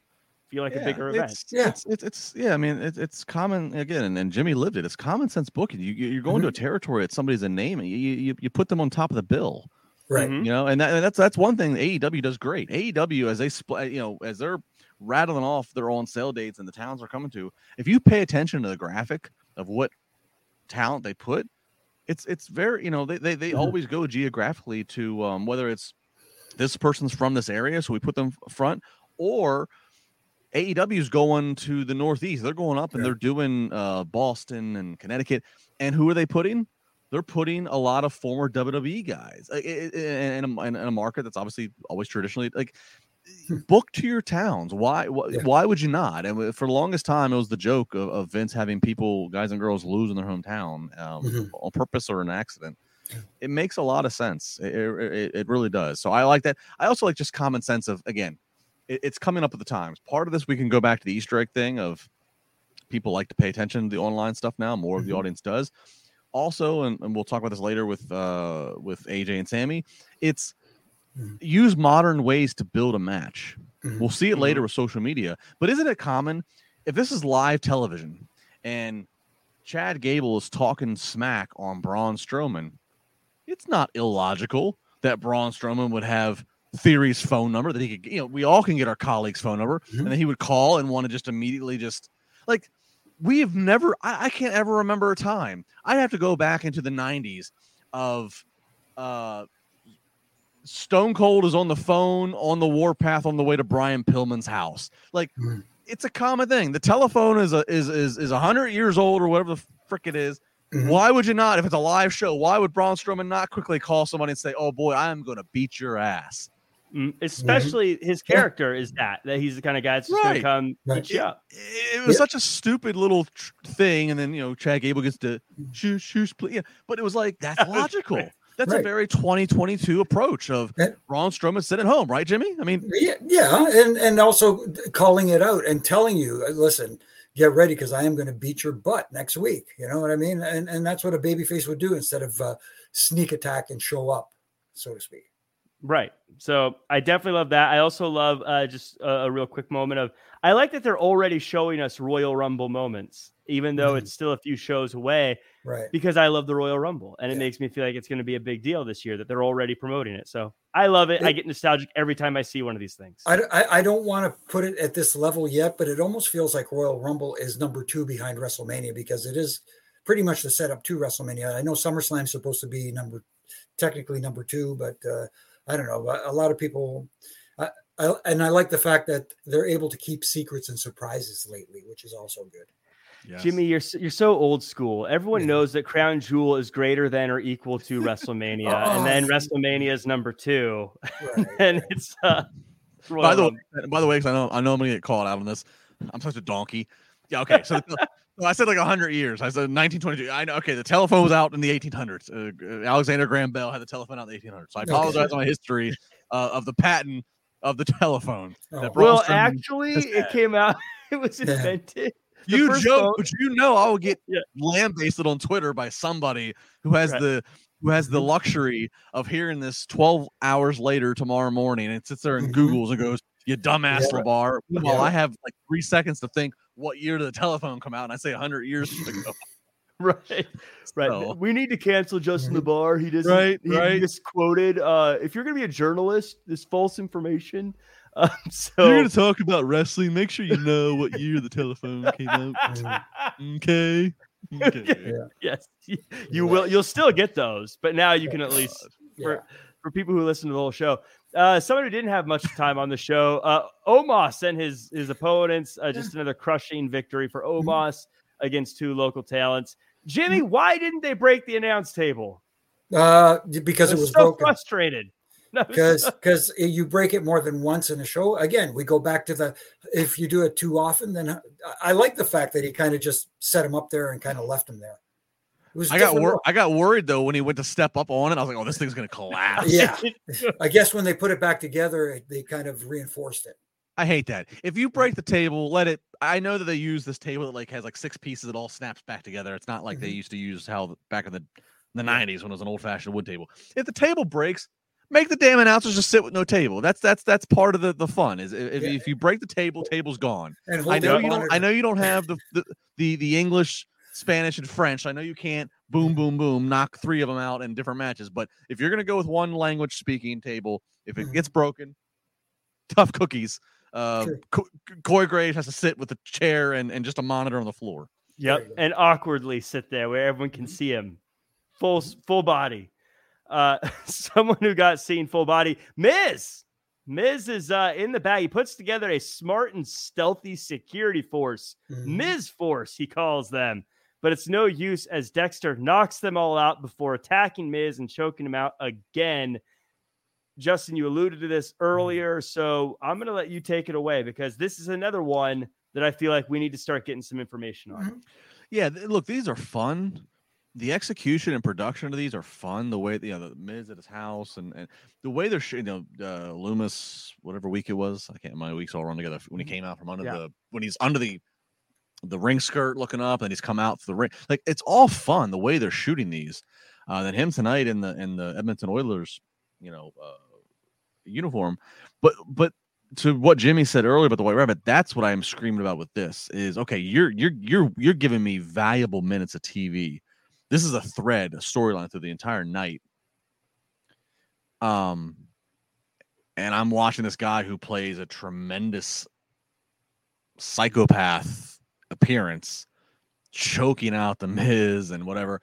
feel like yeah, a bigger event. It's, yeah, it's, it's, it's yeah. I mean, it's it's common again, and, and Jimmy lived it. It's common sense booking. You you're going mm-hmm. to a mm-hmm. territory that somebody's a name, and you, you you put them on top of the bill, right? You know, and, that, and that's that's one thing AEW does great. AEW as they split, you know, as they're rattling off their own sale dates and the towns are coming to. If you pay attention to the graphic of what talent they put, it's it's very you know they they, they mm-hmm. always go geographically to um, whether it's this person's from this area, so we put them front, or AEW is going to the Northeast. They're going up and yeah. they're doing uh, Boston and Connecticut. And who are they putting? They're putting a lot of former WWE guys in a, in a market that's obviously always traditionally like book to your towns. Why? Why, yeah. why would you not? And for the longest time, it was the joke of, of Vince having people, guys and girls, lose in their hometown um, mm-hmm. on purpose or an accident. It makes a lot of sense. It, it, it, really does. So I like that. I also like just common sense of again, it, it's coming up at the times. Part of this we can go back to the Easter egg thing of people like to pay attention to the online stuff now. More mm-hmm. of the mm-hmm. audience does. Also, and, and we'll talk about this later with uh with AJ and Sami. It's mm-hmm. use modern ways to build a match. Mm-hmm. We'll see it later mm-hmm. with social media, but isn't it common if this is live television and Chad Gable is talking smack on Braun Strowman? It's not illogical that Braun Strowman would have Theory's phone number that he could, you know, we all can get our colleague's phone number, mm-hmm. and then he would call and want to just immediately just like we have never. I, I, can't ever remember a time. I'd have to go back into the '90s of uh Stone Cold is on the phone on the warpath on the way to Brian Pillman's house. Like mm. it's a common thing. The telephone is a is is is hundred years old or whatever the frick it is. Mm-hmm. Why would you not? If it's a live show, why would Braun Strowman not quickly call somebody and say, "Oh boy, I am going to beat your ass"? Mm, especially mm-hmm. his character yeah. is that that he's the kind of guy that's just right. going to come right. beat you up. It, it was yeah. such a stupid little tr- thing, and then you know Chad Gable gets to shoot, shoot, please. Yeah, but it was like that's logical. Right. That's right. a very 2022 approach of and, Braun Strowman sitting home, right, Jimmy? I mean, yeah, yeah, and and also calling it out and telling you, uh, listen, get ready because I am going to beat your butt next week. You know what I mean? And and that's what a babyface would do instead of uh, sneak attack and show up, so to speak. Right. So I definitely love that. I also love uh, just a, a, real quick moment of I like that they're already showing us Royal Rumble moments, even though mm-hmm. it's still a few shows away. Right. Because I love the Royal Rumble, and it makes me feel like it's going to be a big deal this year that they're already promoting it. So I love it. it I get nostalgic every time I see one of these things. I, I, I don't want to put it at this level yet, but it almost feels like Royal Rumble is number two behind WrestleMania because it is pretty much the setup to WrestleMania. I know SummerSlam's supposed to be number technically number two, but uh, I don't know. A lot of people, I, I, and I like the fact that they're able to keep secrets and surprises lately, which is also good. Yes. Jimmy, you're you're so old school. Everyone yeah. knows that Crown Jewel is greater than or equal to WrestleMania, oh, and then WrestleMania is number two, right, and right. it's. Uh, by the way, by the way, because I know I know I'm gonna get called out on this. I'm such a donkey. Yeah. Okay. So. Well, I said like 100 years. I said 1922. I know. Okay, the telephone was out in the 1800s. Uh, Alexander Graham Bell had the telephone out in the 1800s. So I apologize okay. on my history uh, of the patent of the telephone. Oh. Well, actually, it came out. It was invented. Yeah. You joke, phone. but you know I will get yeah. lambasted on Twitter by somebody who has right. the who has the mm-hmm. luxury of hearing this 12 hours later tomorrow morning and sits there and mm-hmm. Googles and goes, "You dumbass, yeah. Labar." Well, yeah. I have like three seconds to think what year did the telephone come out? And I say 100 years ago. right, right. We need to cancel Justin LaBar. He doesn't. Right, he right. Misquoted. Uh, if you're going to be a journalist, this false information. Um, so you're going to talk about wrestling. Make sure you know what year the telephone came out. okay. okay. Yeah. Yes, you, you will. You'll still get those, but now you can at least for yeah. For people who listen to the whole show. Uh, someone who didn't have much time on the show, uh, Omos and his his opponents. Uh, just another crushing victory for mm-hmm. Omos against two local talents. Jimmy, mm-hmm. why didn't they break the announce table? Uh, because it was so broken. frustrated. Because no, because you break it more than once in a show. Again, we go back to the if you do it too often, then I like the fact that he kind of just set him up there and kind of left him there. I got wor- I got worried though when he went to step up on it. I was like, "Oh, this thing's gonna collapse." yeah, I guess when they put it back together, they kind of reinforced it. I hate that. If you break the table, let it. I know that they use this table that like has like six pieces that all snaps back together. It's not like mm-hmm. they used to use how back in the the '90s when it was an old fashioned wood table. If the table breaks, make the damn announcers just sit with no table. That's that's that's part of the, the fun. Is if, yeah. if you break the table, table's gone. I know you don't. I know you don't have the the the, the English Spanish and French. I know you can't boom, boom, boom, knock three of them out in different matches. But if you're going to go with one language speaking table, if it gets mm-hmm. broken, tough cookies. Uh, sure. Corey Graves has to sit with a chair and, and just a monitor on the floor. Yep, and awkwardly sit there where everyone can mm-hmm. see him, full full body. Uh, someone who got seen full body, Miz. Miz is uh, in the bag. He puts together a smart and stealthy security force. Mm-hmm. Miz Force, he calls them but it's no use as Dexter knocks them all out before attacking Miz and choking him out again. Justin, you alluded to this Mm-hmm. earlier, so I'm going to let you take it away because this is another one that I feel like we need to start getting some information on. Mm-hmm. Yeah, look, these are fun. The execution and production of these are fun. The way you know the Miz at his house and, and the way they're you know uh, Lumis whatever week it was. I can't. My weeks all run together. When he came out from under Yeah. the when he's under the the ring skirt looking up and he's come out for the ring. Like it's all fun the way they're shooting these. Uh, then him tonight in the in the Edmonton Oilers, you know, uh, uniform. But but to what Jimmy said earlier about the White Rabbit, that's what I am screaming about with this. Is okay, you're you're you're you're giving me valuable minutes of TV. This is a thread, a storyline through the entire night. Um, and I'm watching this guy who plays a tremendous psychopath appearance, choking out the Miz and whatever.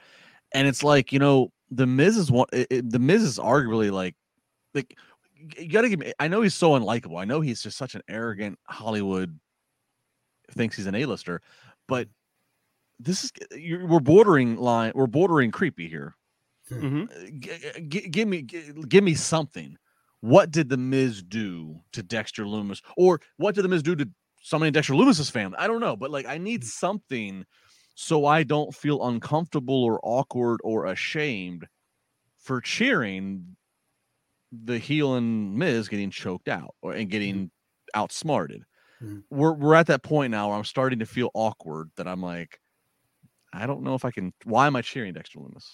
And it's like you know, the Miz is one. It, it- the Miz is arguably like, like you got to give me. I know he's so unlikable. I know he's just such an arrogant Hollywood. Thinks he's an A-lister, but this is you're, we're bordering line. We're bordering creepy here. Mhm. Uh, g- g- give me g- give me something. What did the Miz do to Dexter Lumis, or what did the Miz do to somebody in Dexter Lumis's family? I don't know, but like I need something so I don't feel uncomfortable or awkward or ashamed for cheering the heel and Miz getting choked out or and getting outsmarted. Mhm. We're we're at that point now where I'm starting to feel awkward that I'm like, I don't know if I can. Why am I cheering Dexter Lumis?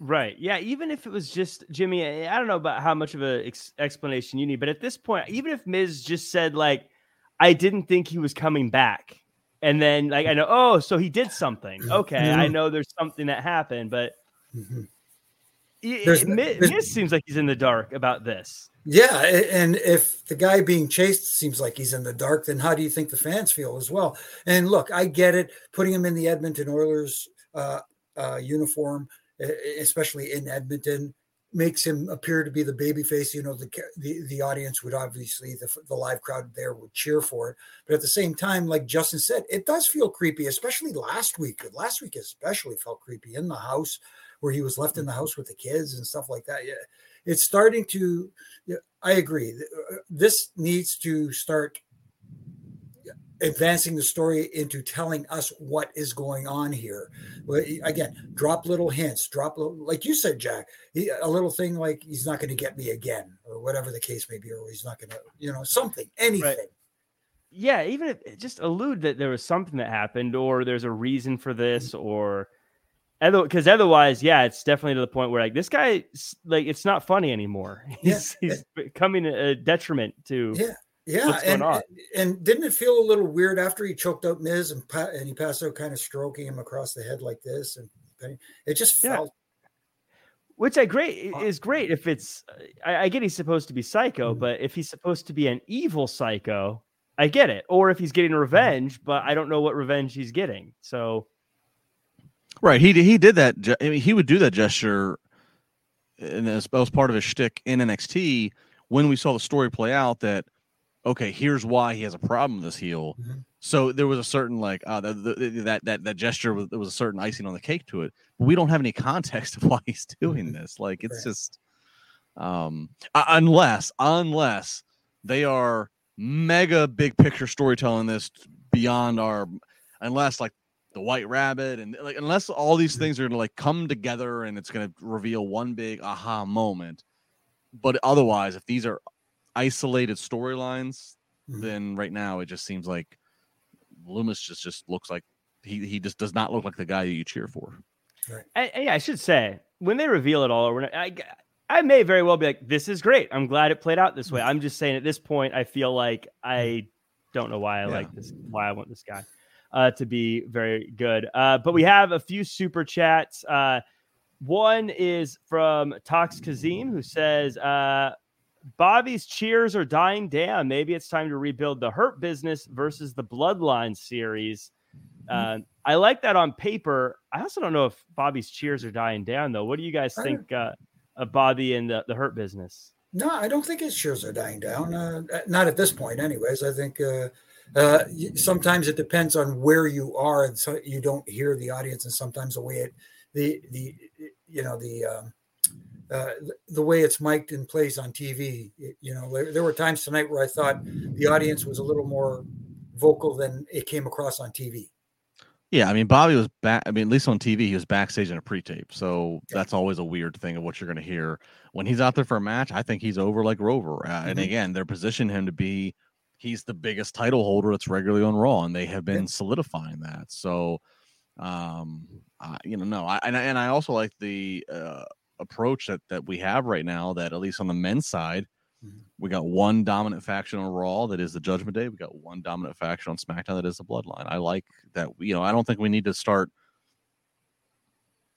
Right. Yeah. Even if it was just Jimmy, I I don't know about how much of a ex- explanation you need, but at this point, even if Miz just said like, "I didn't think he was coming back," and then like I know, oh, so he did something. Okay, I Mhm. know there's something that happened, but Mhm. it, There's- it, there's- Miz seems like he's in the dark about this. Yeah, and if the guy being chased seems like he's in the dark, then how do you think the fans feel as well? And look, I get it. Putting him in the Edmonton Oilers uh, uh, uniform, especially in Edmonton, makes him appear to be the babyface. You know, the the, the audience would obviously the, the live crowd there would cheer for it. But at the same time, like Justin said, it does feel creepy, especially last week. Last week especially felt creepy in the house where he was left in the house with the kids and stuff like that. Yeah, it's starting to. Yeah, I agree. Uh, This needs to start advancing the story into telling us what is going on here. Again, drop little hints, drop little, like you said, Jack, he- a little thing like he's not going to get me again, or whatever the case may be, or he's not going to, you know, something, anything. Yeah, even if just allude that there was something that happened, or there's a reason for this, mm-hmm. or because otherwise, yeah, it's definitely to the point where like this guy, like, it's not funny anymore. Yeah, He's he's becoming a detriment to. Yeah. Yeah, What's going and, on? and didn't it feel a little weird after he choked out Miz and pa- and he passed out, kind of stroking him across the head like this, and it just Yeah. felt Which I great is great if it's. I, I get he's supposed to be psycho, Mhm. but if he's supposed to be an evil psycho, I get it. Or if he's getting Mm-hmm. revenge, but I don't know what revenge he's getting. So Right. He he did that. I mean, he would do that gesture, and as that was part of his shtick in NXT when we saw the story play out. That okay, here's why he has a problem with this heel. Mhm. So there was a certain like uh, the, the, that that that gesture was there was a certain icing on the cake to it. But we don't have any context of why he's doing this. Like it's just um uh, unless unless they are mega big picture storytelling this beyond our unless like the white rabbit and like unless all these Mhm. things are gonna like come together and it's gonna reveal one big aha moment but otherwise if these are isolated storylines Mhm. then right now it just seems like lumis just just looks like he, he just does not look like the guy that you cheer for And, and yeah, I should say when they reveal it all, or when I, I may very well be like, "This is great. I'm glad it played out this way." I'm just saying at this point, I feel like I don't know why I Yeah. like this, why I want this guy uh, to be very good. Uh, but we have a few super chats. Uh, one is from Tox Kazim, who says, uh, "Bobby's cheers are dying down. Maybe it's time to rebuild the Hurt Business versus the Bloodline series." Uh, I like that on paper. I also don't know if Bobby's cheers are dying down though. What do you guys think uh, of Bobby and the, the Hurt Business? No, I don't think his shares are dying down. Uh, not at this point, anyways. I think uh, uh, sometimes it depends on where you are, and so you don't hear the audience, and sometimes the way it, the the you know the um, uh, the way it's mic'd and plays on TV. You know, there, there, were times tonight where I thought the audience was a little more vocal than it came across on TV. Yeah, I mean, Bobby was back. I mean, at least on TV, he was backstage in a pre-tape, so yeah. that's always a weird thing of what you're going to hear when he's out there for a match. I think he's over like Rover, uh, mm-hmm. and again, they're positioning him to be he's the biggest title holder that's regularly on Raw, and they have been yeah. solidifying that. So, um, you know, no, I and, and I also like the uh, approach that that we have right now. That at least on the men's side, mm-hmm. we got one dominant faction on Raw that is the Judgment Day. We got one dominant faction on SmackDown that is the Bloodline. I like that. You know, I don't think we need to start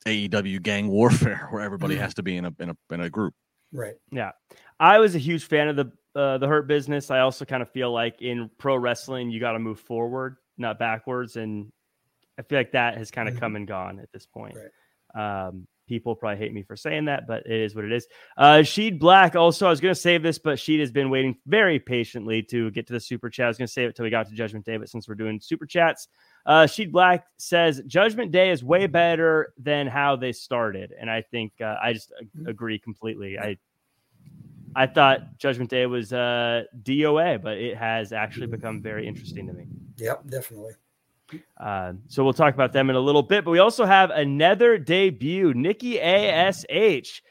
AEW gang warfare where everybody mm-hmm. has to be in a in a in a group. Right. Yeah. I was a huge fan of the uh, the hurt business. I also kind of feel like in pro wrestling, you got to move forward, not backwards, and I feel like that has kind of mm-hmm. come and gone at this point. Right. Um, People probably hate me for saying that, but it is what it is. Uh, Sheed Black also, I was going to save this, but Sheed has been waiting very patiently to get to the super chat. I was going to save it till we got to Judgment Day, but since we're doing super chats, uh, Sheed Black says Judgment Day is way better than how they started, and I think uh, I just agree completely. I I thought Judgment Day was uh, DOA, but it has actually become very interesting to me. Yep, definitely. Uh, so we'll talk about them in a little bit. But we also have another debut. Nikki ASH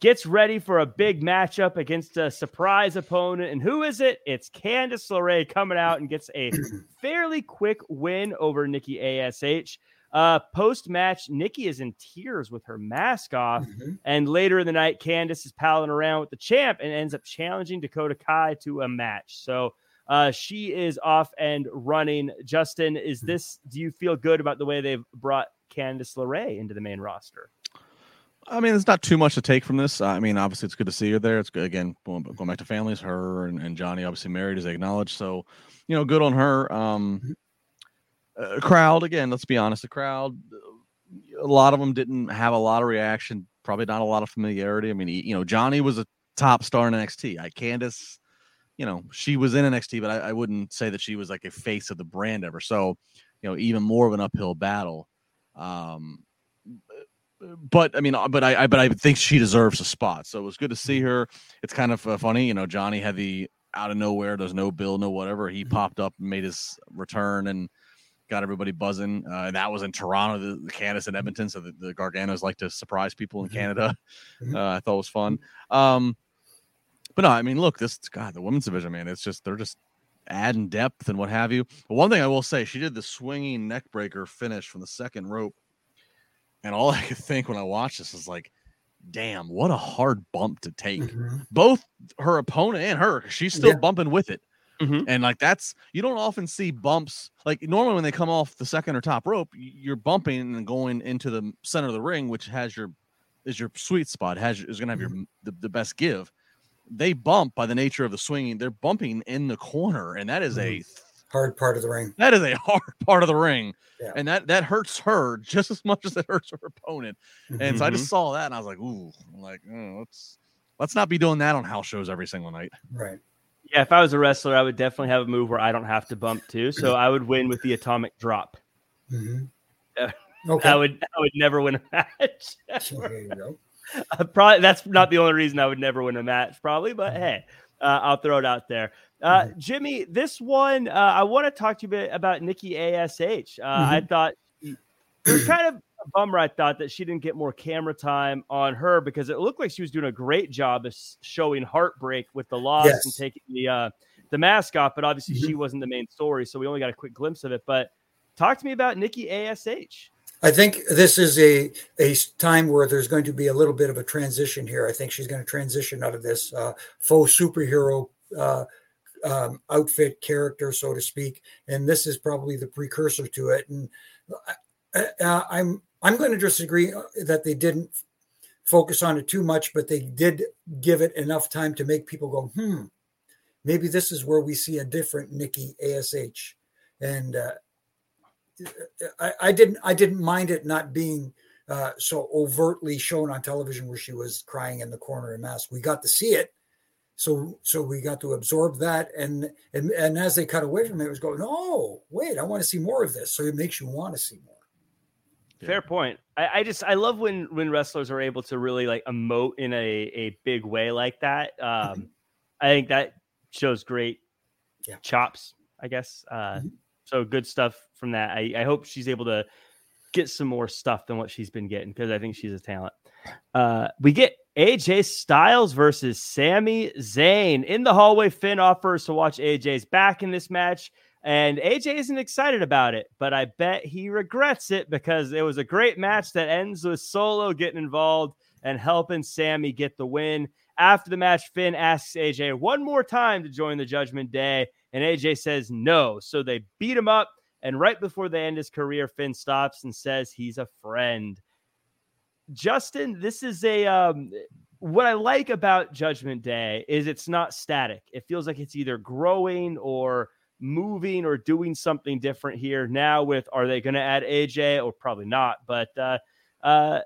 gets ready for a big matchup against a surprise opponent. And who is it? It's Candice LeRae coming out and gets a fairly quick win over Nikki ASH. Uh, Post match, Nikki is in tears with her mask off. Mm-hmm. And later in the night, Candice is palling around with the champ and ends up challenging Dakota Kai to a match. So uh, she is off and running. Justin, is hmm. this? Do you feel good about the way they've brought Candice LeRae into the main roster? I mean, there's not too much to take from this. I mean, obviously, it's good to see her there. It's good again going, back to families. Her and, and, Johnny obviously married, as they acknowledged. So, you know, good on her. Um, mm-hmm. uh, crowd again. Let's be honest. The crowd, a lot of them didn't have a lot of reaction. Probably not a lot of familiarity. I mean, you know, Johnny was a top star in NXT. I Candice you know, she was in NXT, but I, I, wouldn't say that she was like a face of the brand ever. So, you know, even more of an uphill battle. Um, but I mean, uh, but I, I, but I think she deserves a spot. So it was good to see mm-hmm. her. It's kind of uh, funny, you know. Johnny had the out of nowhere. There's no bill, no whatever. He mm-hmm. popped up, and made his return, and got everybody buzzing. Uh, that was in Toronto, the, the Candice and Edmonton. So the, the Garganos like to surprise people in mm-hmm. Canada. Uh, I thought it was fun. Um, but no, I mean, look, this God, the women's division, man, it's just they're just adding depth and what have you. But one thing I will say, she did the swinging neck breaker finish from the second rope, and all I could think when I watched this is like, damn, what a hard bump to take. Mm-hmm. Both her opponent and her, she's still yeah. bumping with it. Mm-hmm. And like that's you don't often see bumps like normally when they come off the second or top rope, you're bumping and going into the center of the ring, which has your is your sweet spot, has is gonna have your mm-hmm. the, the best give they bump by the nature of the swinging. They're bumping in the corner, and that is a mm. hard part of the ring. That is a hard part of the ring, yeah. and that that hurts her just as much as it hurts her opponent. Mm-hmm. And so I just mm-hmm. saw that, and I was like, "Ooh, I'm like oh, let's let's not be doing that on house shows every single night." Right. Yeah, if I was a wrestler, I would definitely have a move where I don't have to bump too. So I would win with the atomic drop. Mm-hmm. Okay. I would I would never win a match. there you go. Uh, probably that's not the only reason I would never win a match, probably, but mm-hmm. hey, uh, I'll throw it out there. Uh, mm-hmm. Jimmy, this one, uh, I want to talk to you a bit about Nikki ASH. Uh, mm-hmm. I thought it was kind of a bummer. I thought that she didn't get more camera time on her because it looked like she was doing a great job of showing heartbreak with the loss yes. and taking the uh, the mask off. But obviously, she mm-hmm. wasn't the main story, so we only got a quick glimpse of it. But talk to me about Nikki ASH. I think this is a a time where there's going to be a little bit of a transition here. I think she's going to transition out of this uh, faux superhero uh, um, outfit character, so to speak, and this is probably the precursor to it. And uh, uh I'm I'm going to disagree uh, that they didn't focus on it too much, but they did give it enough time to make people go, hmm, maybe this is where we see a different Nikki Ash, and uh, I, I didn't I didn't mind it not being uh, so overtly shown on television where she was crying in the corner in mask. We got to see it, so so we got to absorb that, and and and as they cut away from it, it was going, oh wait, I want to see more of this. So it makes you want to see more. Fair point. I, I, just I love when when wrestlers are able to really like emote in a a big way like that. Um, I think that shows great yeah. chops. I guess. Uh, mm-hmm. So good stuff from that. I, I hope she's able to get some more stuff than what she's been getting because I think she's a talent. Uh, we get AJ Styles versus Sami Zayn in the hallway. Finn offers to watch AJ's back in this match. And AJ isn't excited about it, but I bet he regrets it because it was a great match that ends with Solo getting involved and helping Sami get the win. After the match, Finn asks AJ one more time to join the Judgment Day, and AJ says no. So they beat him up. And right before they end his career, Finn stops and says he's a friend. Justin, this is a um, what I like about Judgment Day is it's not static. It feels like it's either growing or moving or doing something different here. Now, with are they going to add AJ or probably not? But uh, uh,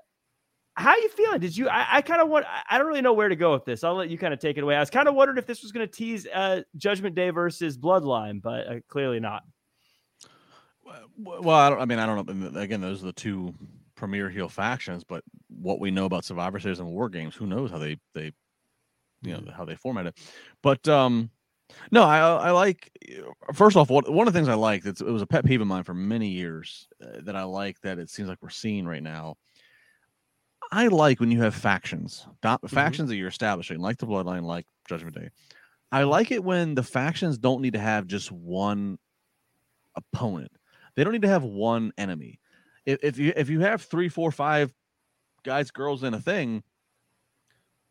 how you feeling? Did you? I, I kind of want. I don't really know where to go with this. I'll let you kind of take it away. I was kind of wondering if this was going to tease uh, Judgment Day versus Bloodline, but uh, clearly not. Well, I, I, mean, I don't know. Again, those are the two premier heel factions, but what we know about Survivor Series and War Games, who knows how they they you know how they format it. But um no, I I like first off what, one of the things I like it was a pet peeve of mine for many years uh, that I like that it seems like we're seeing right now. I like when you have factions, mm-hmm. factions that you're establishing, like the Bloodline, like Judgment Day. I like it when the factions don't need to have just one opponent. They don't need to have one enemy. If, if you if you have three, four, five guys, girls in a thing,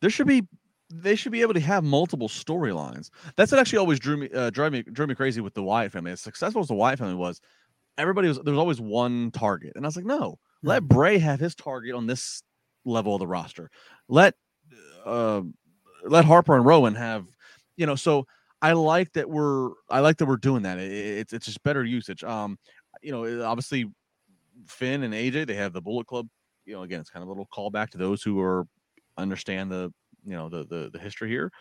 there should be they should be able to have multiple storylines. That's what actually always drew me uh, drove me drove me crazy with the Wyatt family. As successful as the Wyatt family was, everybody was there was always one target, and I was like, no, let. Bray have his target on this level of the roster. Let uh, let Harper and Rowan have, you know. So I like that we're I like that we're doing that. It, it's it's just better usage. Um, you know, obviously Finn and AJ they have the Bullet Club. You know, again, it's kind of a little callback to those who are understand the you know the the, the history here.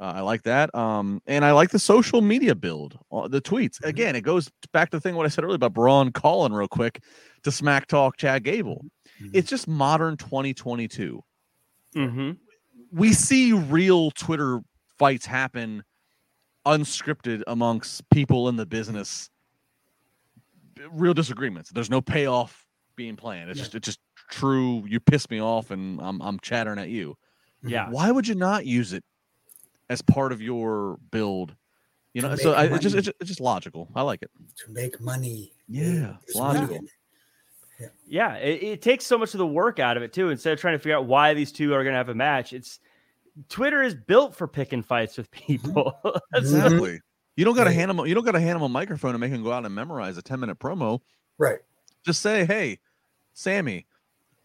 Uh, I like that. Um, and I like the social media build, uh, the tweets. Mm-hmm. Again, it goes back to the thing what I said earlier about Braun calling real quick to smack talk Chad Gable. Mm-hmm. It's just modern 2022. Mm-hmm. We see real Twitter fights happen unscripted amongst people in the business. Real disagreements. There's no payoff being planned. It's yeah. just it's just true. You piss me off, and I'm I'm chattering at you. Yeah. Why would you not use it as part of your build? You know, so I, it's just it's, just it's just logical. I like it to make money. Yeah, logical. Money. Yeah, yeah it, it, takes so much of the work out of it too. Instead of trying to figure out why these two are going to have a match, it's Twitter is built for picking fights with mm-hmm. people. exactly. You don't got to hand them. You don't got to hand them a microphone and make them go out and memorize a ten minute promo. Right. Just say, "Hey, Sami,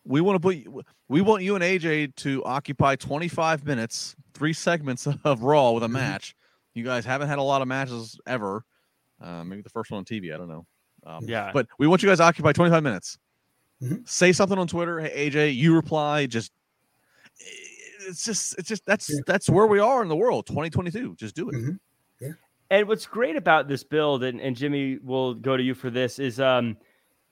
we want to put we want you and AJ to occupy 25 minutes, three segments of Raw with a mm-hmm. match. You guys haven't had a lot of matches ever. Uh, maybe the first one on TV. I don't know. Um, yeah. But we want you guys to occupy 25 minutes. Mm-hmm. Say something on Twitter. Hey AJ, you reply. Just it's just it's just that's yeah. that's where we are in the world. 2022. Just do it. Mm-hmm. Yeah. And what's great about this build, and, and Jimmy will go to you for this, is um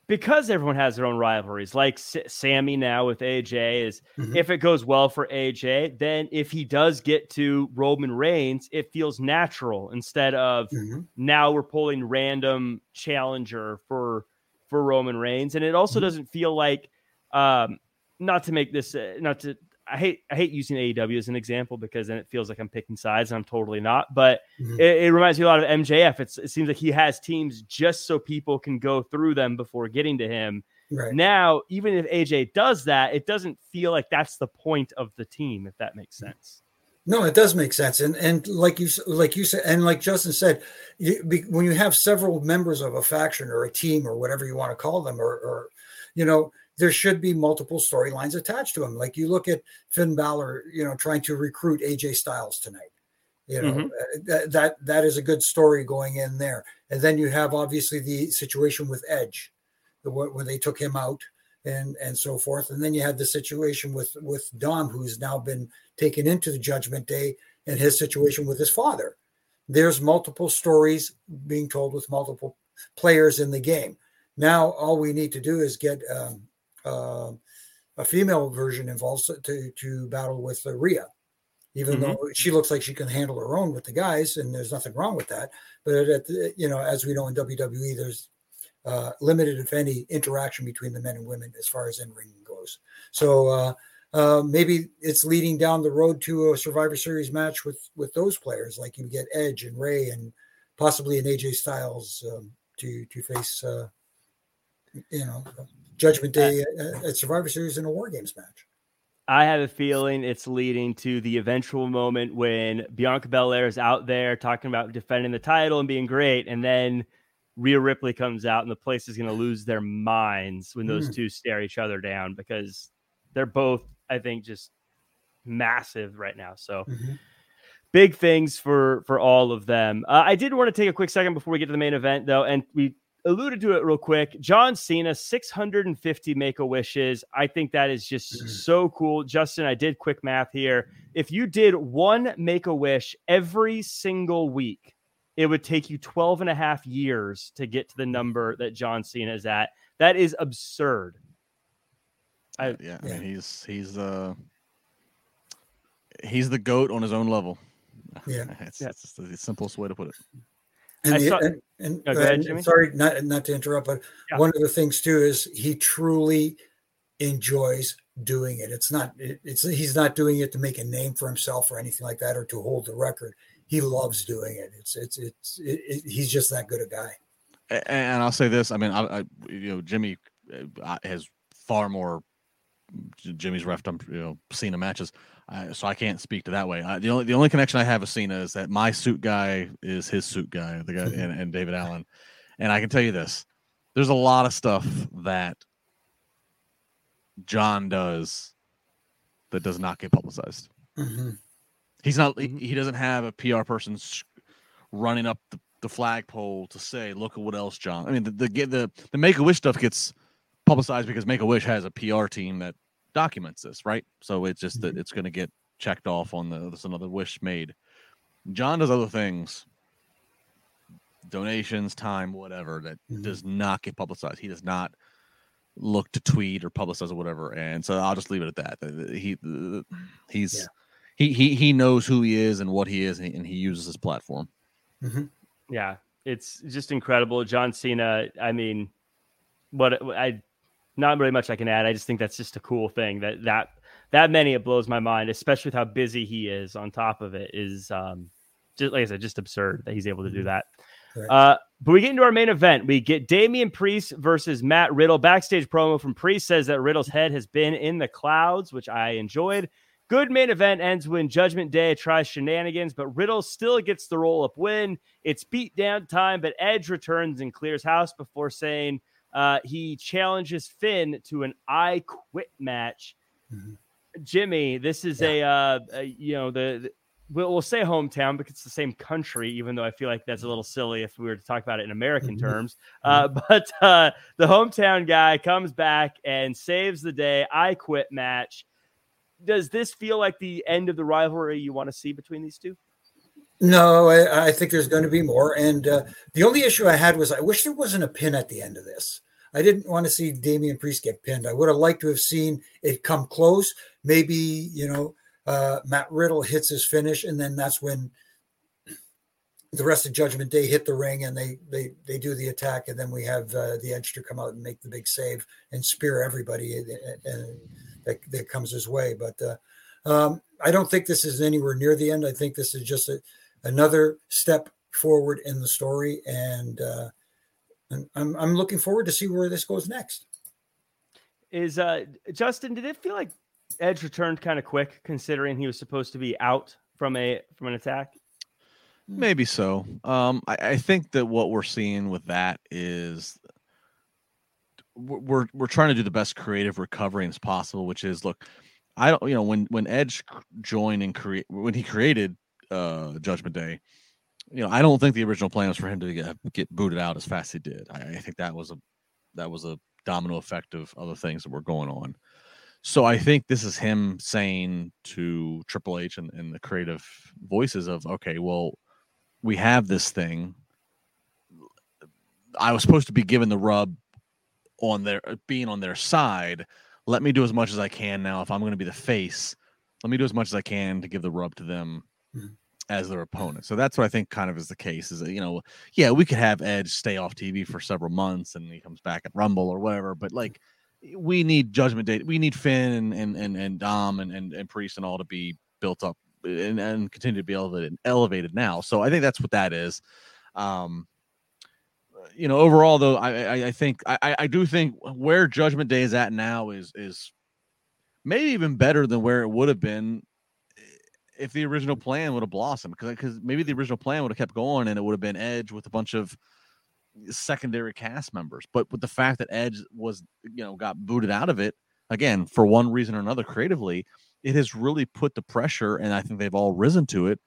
because everyone has their own rivalries, like S- Sami now with AJ, is mm-hmm. if it goes well for AJ, then if he does get to Roman Reigns, it feels natural instead of mm-hmm. now we're pulling random challenger for for Roman Reigns, and it also mm-hmm. doesn't feel like, um, not to make this, uh, not to I hate I hate using AEW as an example because then it feels like I'm picking sides and I'm totally not. But mm-hmm. it, it, reminds me a lot of MJF. It's, it seems like he has teams just so people can go through them before getting to him. Right. Now, even if AJ does that, it doesn't feel like that's the point of the team. If that makes sense. No, it does make sense, and and like you like you said, and like Justin said, you, be, when you have several members of a faction or a team or whatever you want to call them, or, or you know, there should be multiple storylines attached to them. Like you look at Finn Balor, you know, trying to recruit AJ Styles tonight. You know, mm-hmm. Uh, that, that that is a good story going in there. And then you have obviously the situation with Edge, the when they took him out and and so forth. And then you had the situation with with Dom, who's now been taken into the Judgment Day, and his situation with his father. There's multiple stories being told with multiple players in the game. Now all we need to do is get um, uh, a female version involved to to battle with uh, Rhea, even mm-hmm. though she looks like she can handle her own with the guys, and there's nothing wrong with that. But at the, you know, as we know in WWE, there's uh, limited, if any, interaction between the men and women as far as in ring goes. So uh, uh, maybe it's leading down the road to a Survivor Series match with with those players, like you get Edge and Rey, and possibly an AJ Styles um, to to face, uh, you know, Judgment Day at Survivor Series in a War Games match. I have a feeling it's leading to the eventual moment when Bianca Belair is out there talking about defending the title and being great, and then Rhea Ripley comes out, and the place is going to lose their minds when those mm. two stare each other down because they're both, I think, just massive right now. So. Mm-hmm big things for for all of them. Uh, I did want to take a quick second before we get to the main event, though, and we alluded to it real quick. John Cena, 650 make a wishes. I think that is just mm. so cool. Justin, I did quick math here. If you did one make a wish every single week, it would take you 12 and a half years to get to the number that John Cena is at. That is absurd. I, yeah, I mean, he's he's uh he's the goat on his own level. Yeah, it's, yeah. it's the simplest way to put it. And, the, saw, and, and, oh, ahead, and sorry, not not to interrupt, but yeah. one of the things too is he truly enjoys doing it. It's not it, it's he's not doing it to make a name for himself or anything like that or to hold the record. He loves doing it. It's it's it's it, it, he's just that good a guy. And I'll say this: I mean, I, I you know Jimmy uh, has far more. Jimmy's ref, you know, Cena matches. Uh, so I can't speak to that way. the only the only connection I have with Cena is that my suit guy is his suit guy, the guy and, and David Allen. And I can tell you this: there's a lot of stuff that John does that does not get publicized. Mm-hmm. He's not. He, mm-hmm. he, doesn't have a PR person running up the, the flagpole to say, "Look at what else, John." I mean, the the the, the Make a Wish stuff gets publicized because Make a Wish has a PR team that documents this, right? So it's just mm-hmm. that it's going to get checked off on the there's another wish made. John does other things, donations, time, whatever that mm-hmm. does not get publicized. He does not look to tweet or publicize or whatever. And so I'll just leave it at that. He he's yeah. He he he knows who he is and what he is, and he, and he uses his platform. Mm-hmm. Yeah, it's just incredible. John Cena. I mean, what I not really much I can add. I just think that's just a cool thing that that that many it blows my mind, especially with how busy he is. On top of it, is um, just like I said, just absurd that he's able to do mm-hmm. that. Right. Uh, but we get into our main event. We get Damian Priest versus Matt Riddle. Backstage promo from Priest says that Riddle's head has been in the clouds, which I enjoyed. Good main event ends when Judgment Day tries shenanigans, but Riddle still gets the roll up win. It's beat down time, but Edge returns and clears house before saying uh, he challenges Finn to an I Quit match. Mm-hmm. Jimmy, this is yeah. a, uh, a, you know the, the we'll, we'll, say hometown because it's the same country, even though I feel like that's a little silly if we were to talk about it in American mm-hmm. terms. Mm-hmm. Uh, but uh, the hometown guy comes back and saves the day. I quit match. Does this feel like the end of the rivalry you want to see between these two? No, I, I, think there's going to be more. And uh, the only issue I had was I wish there wasn't a pin at the end of this. I didn't want to see Damian Priest get pinned. I would have liked to have seen it come close. Maybe, you know, uh, Matt Riddle hits his finish, and then that's when the rest of Judgment Day hit the ring and they they they do the attack, and then we have uh, the Edge to come out and make the big save and spear everybody and, uh, that, that comes his way. But uh, um, I don't think this is anywhere near the end. I think this is just a, another step forward in the story, and uh, I'm I'm looking forward to see where this goes next. Is uh Justin? Did it feel like Edge returned kind of quick, considering he was supposed to be out from a from an attack? Maybe so. Um, I, I think that what we're seeing with that is we're we're trying to do the best creative recovery as possible, which is look, I don't you know when when Edge joined and create when he created uh Judgment Day, you know, I don't think the original plan was for him to get, get booted out as fast as he did. I, I, think that was a that was a domino effect of other things that were going on. So I think this is him saying to Triple H and, and the creative voices of, okay, well, we have this thing. I was supposed to be given the rub on their uh, being on their side. Let me do as much as I can now. If I'm going to be the face, let me do as much as I can to give the rub to them mm-hmm. as their opponent. So that's what I think kind of is the case. Is that you know, yeah, we could have Edge stay off TV for several months and he comes back at Rumble or whatever, but like we need Judgment Day. We need Finn and and and, and Dom and, and and Priest and all to be built up and, and continue to be elevated elevated now. So I think that's what that is. Um, you know, overall though, I I, I think I I do think where Judgment Day is at now is is maybe even better than where it would have been eh, if the original plan would have blossomed because because maybe the original plan would have kept going and it would have been Edge with a bunch of secondary cast members. But with the fact that Edge was you know got booted out of it again for one reason or another creatively, it has really put the pressure, and I think they've all risen to it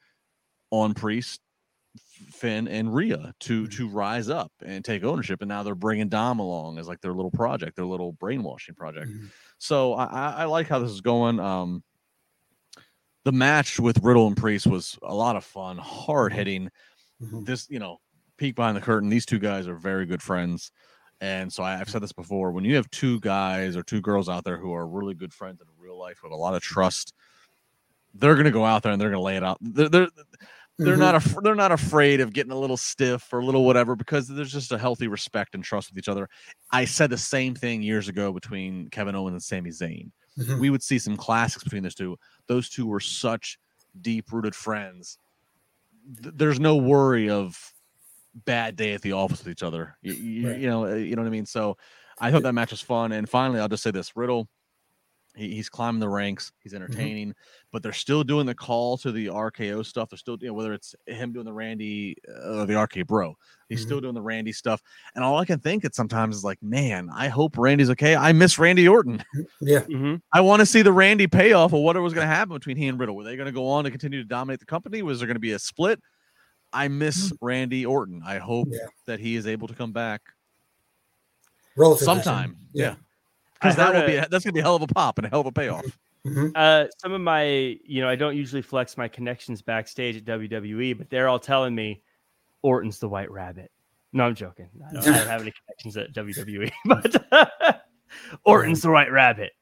on Priest, Finn, and Rhea to mm-hmm. to rise up and take ownership. And now they're bringing Dom along as like their little project, their little brainwashing project. Mm-hmm. So I, I like how this is going. Um, the match with Riddle and Priest was a lot of fun, hard mm-hmm. hitting. Mm-hmm. This, you know, peek behind the curtain. These two guys are very good friends. And so I, have said this before when you have two guys or two girls out there who are really good friends in real life with a lot of trust, they're going to go out there and they're going to lay it out. They're, they're, they're mm-hmm. not af- they're not afraid of getting a little stiff or a little whatever because there's just a healthy respect and trust with each other. I said the same thing years ago between Kevin Owens and Sami Zayn. Mm-hmm. We would see some classics between those two. Those two were such deep rooted friends. Th- there's no worry of bad day at the office with each other. You, you, right. you know, you know what I mean. So I thought that match was fun. And finally, I'll just say this: Riddle he, he's climbing the ranks. He's mm-hmm. entertaining, mm-hmm. but they're still doing the call to the RKO stuff. They're still, you know, whether it's him doing the Randy uh, or the RK Bro, he's mm-hmm. still doing the Randy stuff. And all I can think it sometimes is like, man, I hope Randy's okay. I miss Randy Orton. Yeah, mm-hmm. I want to see the Randy payoff of what was going to happen between he and Riddle. Were they going to go on to continue to dominate the company? Was there going to be a split? I miss mm-hmm. Randy Orton. I hope yeah. that he is able to come back Relatively sometime. Yeah. yeah because that will be a, that's gonna be a hell of a pop and a hell of a payoff. Mm-hmm. Uh, some of my, you know, I don't usually flex my connections backstage at WWE, but they're all telling me Orton's the White Rabbit. No, I'm joking. I don't, I don't have any connections at WWE, but Orton's the White Rabbit.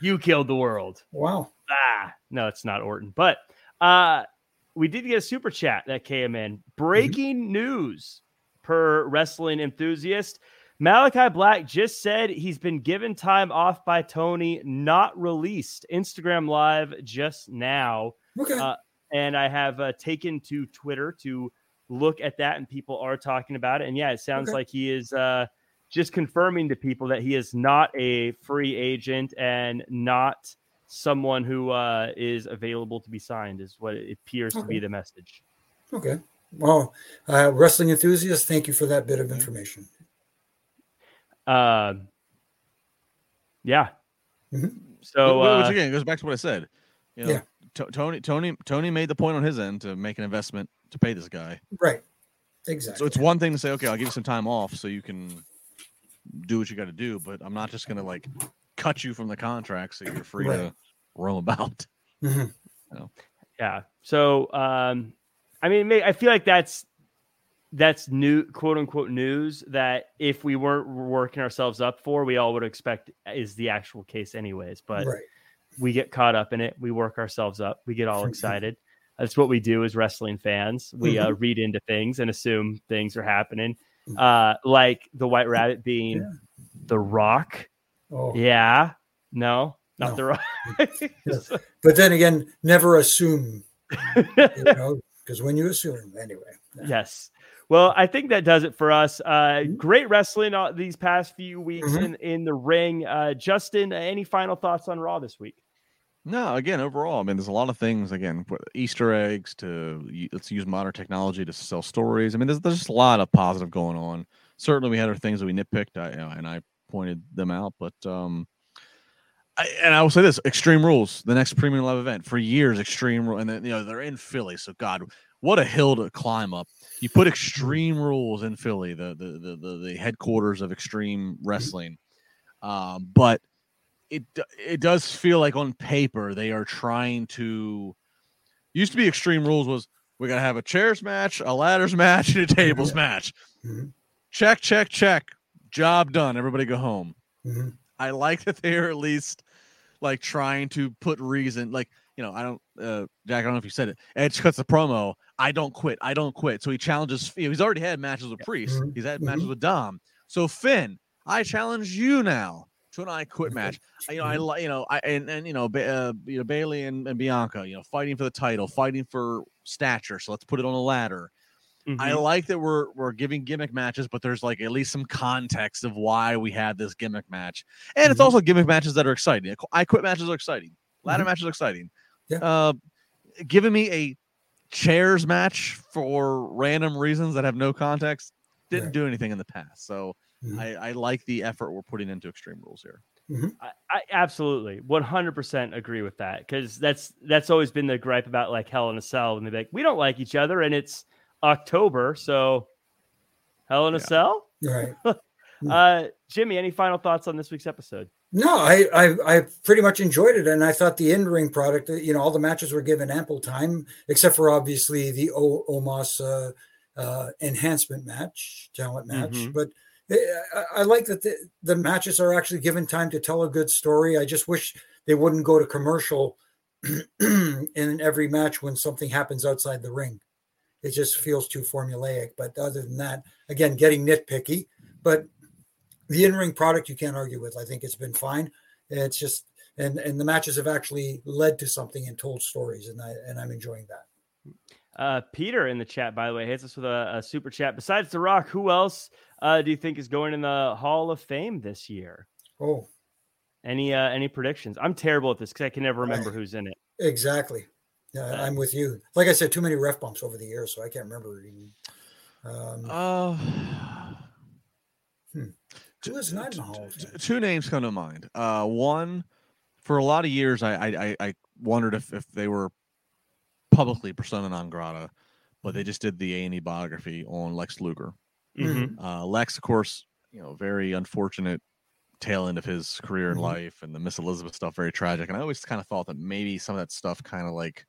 You killed the world. Wow. Ah, no, it's not Orton, but uh, we did get a super chat that came in. Mm-hmm. Breaking mm-hmm. news per wrestling enthusiast. Malakai Black just said he's been given time off by Tony, not released. Instagram Live just now. Okay. Uh, and I have uh, taken to Twitter to look at that, and people are talking about it. And yeah, it sounds okay. like he is uh, just confirming to people that he is not a free agent and not someone who uh, is available to be signed, is what it appears okay. to be the message. Okay. Well, uh, wrestling enthusiasts, thank you for that bit of information. Uh, yeah. Mm-hmm. So which, uh, again goes back to what I said. You know, yeah. T- Tony Tony Tony made the point on his end to make an investment to pay this guy. Right. Exactly. So it's one thing to say, okay, I'll give you some time off so you can do what you got to do, but I'm not just gonna like cut you from the contract so you're free right. to roam about. Mm-hmm. You know? Yeah. So um, I mean, I feel like that's that's new quote unquote news that if we weren't working ourselves up for, we all would expect is the actual case anyways. But right. we get caught up in it. We work ourselves up. We get all excited. That's what we do as wrestling fans. We uh, mm-hmm. read into things and assume things are happening. Mm. Uh, like the White Rabbit being yeah. the Rock. Oh. Yeah. No, not no. the Rock. But then again, never assume. you know, because when you assume, anyway. Yes. Well, I think that does it for us. Uh, mm-hmm. great wrestling uh, these past few weeks mm-hmm. in, in the ring. Uh, Justin, any final thoughts on Raw this week? No, again, overall, I mean, there's a lot of things. Again, Easter eggs to let's use modern technology to sell stories. I mean, there's there's just a lot of positive going on. Certainly, we had our things that we nitpicked, I, you know, and I pointed them out. But um, I, and I will say this: Extreme Rules, the next Premium Live event for years. Extreme Rule, and then you know they're in Philly, so God, what a hill to climb up. You put extreme rules in Philly, the the the, the, headquarters of extreme wrestling. Um, but it it does feel like on paper they are trying to used to be extreme rules was we gotta have a chairs match, a ladders match, and a tables match. Mm-hmm. Check, check, check. job done. Everybody go home. Mm-hmm. I like that they're at least like trying to put reason, like you know, I don't, uh, Jack. I don't know if you said it. Edge cuts the promo. I don't quit. I don't quit. So he challenges. You know, he's already had matches with Priest. Mm-hmm. He's had matches with Dom. So Finn, I challenge you now to an I quit match. You know, I Mm-hmm. you know, I and and you know, ba- uh, you know, Bayley and, and Bianca, you know, fighting for the title, fighting for stature. So let's put it on a ladder. I Mhm. like that we're we're giving gimmick matches, but there's like at least some context of why we had this gimmick match, and it's Mhm. also gimmick matches that are exciting. I quit matches are exciting. Ladder matches are exciting. Yeah. Uh, giving me a chairs match for random reasons that have no context didn't Right. do anything in the past. So Mhm. I, I like the effort we're putting into Extreme Rules here. I, I absolutely 100% agree with that because that's that's always been the gripe about like Hell in a Cell and they're like we don't like each other and it's October so Hell in a Yeah. Cell. Right. Uh, Jimmy, any final thoughts on this week's episode? No, I, I I pretty much enjoyed it, and I thought the in ring product. uh, You know, all the matches were given ample time, except for obviously the o- Omos uh, uh, enhancement match, talent match. Mhm. But uh, I, I like that the, the matches are actually given time to tell a good story. I just wish they wouldn't go to commercial in every match when something happens outside the ring. It just feels too formulaic. But other than that, again, getting nitpicky. But the in-ring product you can't argue with. I think it's been fine. It's just and and the matches have actually led to something and told stories, and I and I'm enjoying that. Uh, Peter in the chat, by the way, hits us with a, a super chat. Besides The Rock, who else uh, do you think is going in the Hall of Fame this year? Oh, Any uh, any predictions? I'm terrible at this because I can never remember who's in it. exactly. Yeah, I'm with you. Like I said, too many ref bumps over the years, so I can't remember. Um, Uh, who is not in the Hall of Fame? two names come to mind. Uh, one, for a lot of years, I I, I- I wondered if, if they were publicly persona non grata, but they just did the A and E biography on Lex Luger. Mhm. Uh, Lex, of course, you know, very unfortunate tail end of his career and Mhm. life, and the Miss Elizabeth stuff very tragic. And I always kind of thought that maybe some of that stuff kind of like.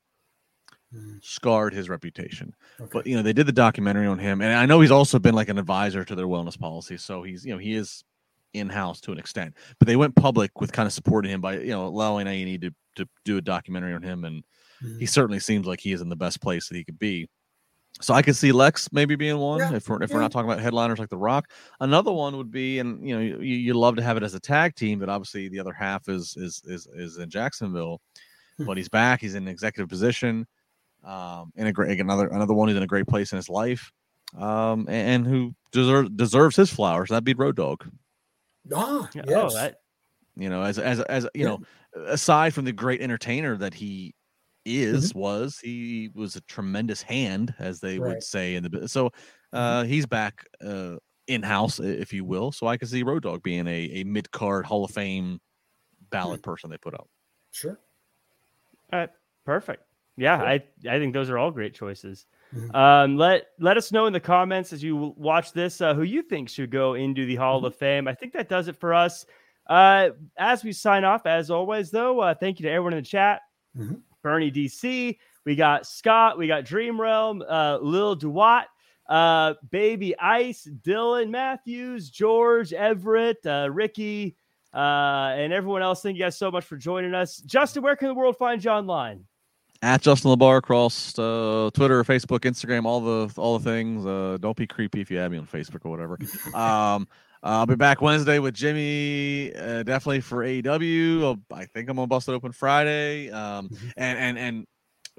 Scarred his reputation. Okay. But you know, they did the documentary on him, and I know he's also been like an advisor to their wellness policy. So he's you know he is in house to an extent. But they went public with kind of supporting him by you know allowing A and E to to do a documentary on him, and Mhm. he certainly seems like he is in the best place that he could be. So I could see Lex maybe being one Yeah, if we're if yeah. we're not talking about headliners like The Rock. Another one would be, and you know, you, you love to have it as a tag team, but obviously the other half is is is is in Jacksonville. Hmm. But he's back. He's in an executive position. Um, in a great another another one who's in a great place in his life, um, and, and who deserves deserves his flowers. That'd be Road Dog. ah, Yeah, yes. Oh, that, You know, as as as you Yeah. know, aside from the great entertainer that he is Mm-hmm. was he was a tremendous hand as they would say in the bu- so Mm-hmm. uh he's back uh in house if you will so i can see road dog being a, a mid-card hall of fame ballot Hmm. person they put out sure. all right, perfect. Yeah, I I think those are all great choices. Mhm. Um, let let us know in the comments as you watch this uh, who you think should go into the Hall Mhm. of Fame. I think that does it for us. Uh, as we sign off, as always, though, uh, thank you to everyone in the chat. Mhm. Bernie DC, we got Scott, we got Dream Realm, uh, Lil Duat, uh, Baby Ice, Dylan Matthews, George Everett, uh, Ricky, uh, and everyone else. Thank you guys so much for joining us. Justin, where can the world find you online? At justin labar across uh twitter facebook instagram all the all the things uh don't be creepy if you add me on facebook or whatever um I'll be back Wednesday with Jimmy, uh, definitely for AEW. I'll- think I'm gonna bust it open Friday. Um, Mhm. and and and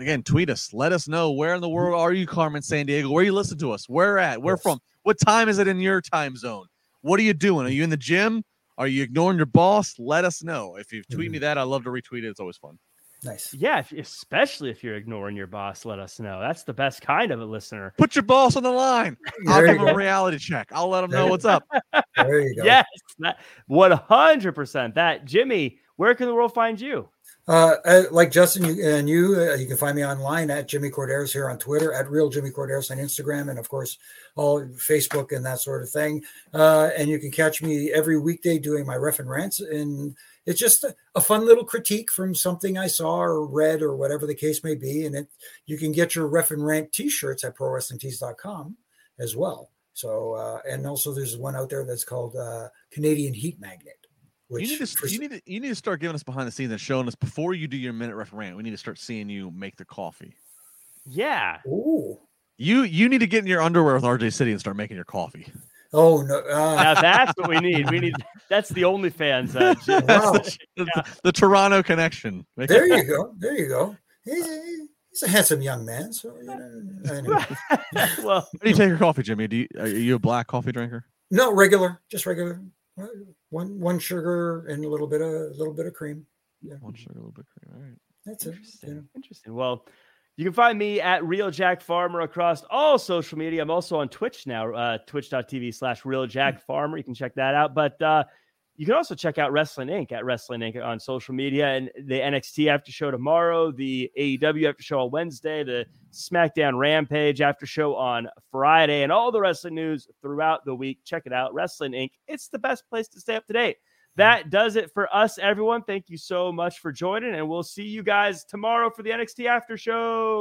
again, tweet us. Let us know where in the world are you, Carmen San Diego? Where you listen to us? Where at? Where Yes. from? What time is it in your time zone? What are you doing? Are you in the gym? Are you ignoring your boss? Let us know. If you tweet me that, I love to retweet it. It's always fun. Nice. Yeah, if, especially if you're ignoring your boss, let us know. That's the best kind of a listener. Put your boss on the line. I'll There give you him a reality check. I'll let him There know what's up. There you go. Yes, that 100%. That Jimmy, where can the world find you? Uh, uh, like Justin you, and you, uh, you can find me online at Jimmy Korderas here on Twitter, at Real Jimmy Korderas on Instagram, and of course, all Facebook and that sort of thing. Uh, and you can catch me every weekday doing my ref and rants, and it's just a, a fun little critique from something I saw or read or whatever the case may be. And it you can get your ref and rant T-shirts at ProWrestlingTees.com as well. So, uh, and also there's one out there that's called uh, Canadian Heat Magnet. Which you need to you need to you need to start giving us behind the scenes and showing us before you do your minute ref rant. We need to start seeing you make the coffee. Yeah. Ooh. You you need to get in your underwear with RJ City and start making your coffee. Oh no! Uh, now that's what we need. We need that's the OnlyFans. Uh, wow. the, the, the, Toronto connection. There you go. There you go. He's a, he's a handsome young man. So you know, anyway. well, how do you take your coffee, Jimmy? Do you, are you a black coffee drinker? No, regular, just regular. One one sugar and a little bit of a little bit of cream. Yeah. One sugar, a little bit of cream. All right. That's Interesting. it. Yeah. Interesting. Well, you can find me at Real Jack Farmer across all social media. I'm also on Twitch now, uh, twitch.tv slash Real Jack Farmer. You can check that out. But uh, you can also check out Wrestling Inc. at Wrestling Inc. on social media and the NXT after show tomorrow, the AEW after show on Wednesday, the SmackDown Rampage after show on Friday, and all the wrestling news throughout the week. Check it out, Wrestling Inc. It's the best place to stay up to date. That does it for us, everyone. Thank you so much for joining, and we'll see you guys tomorrow for the NXT after show.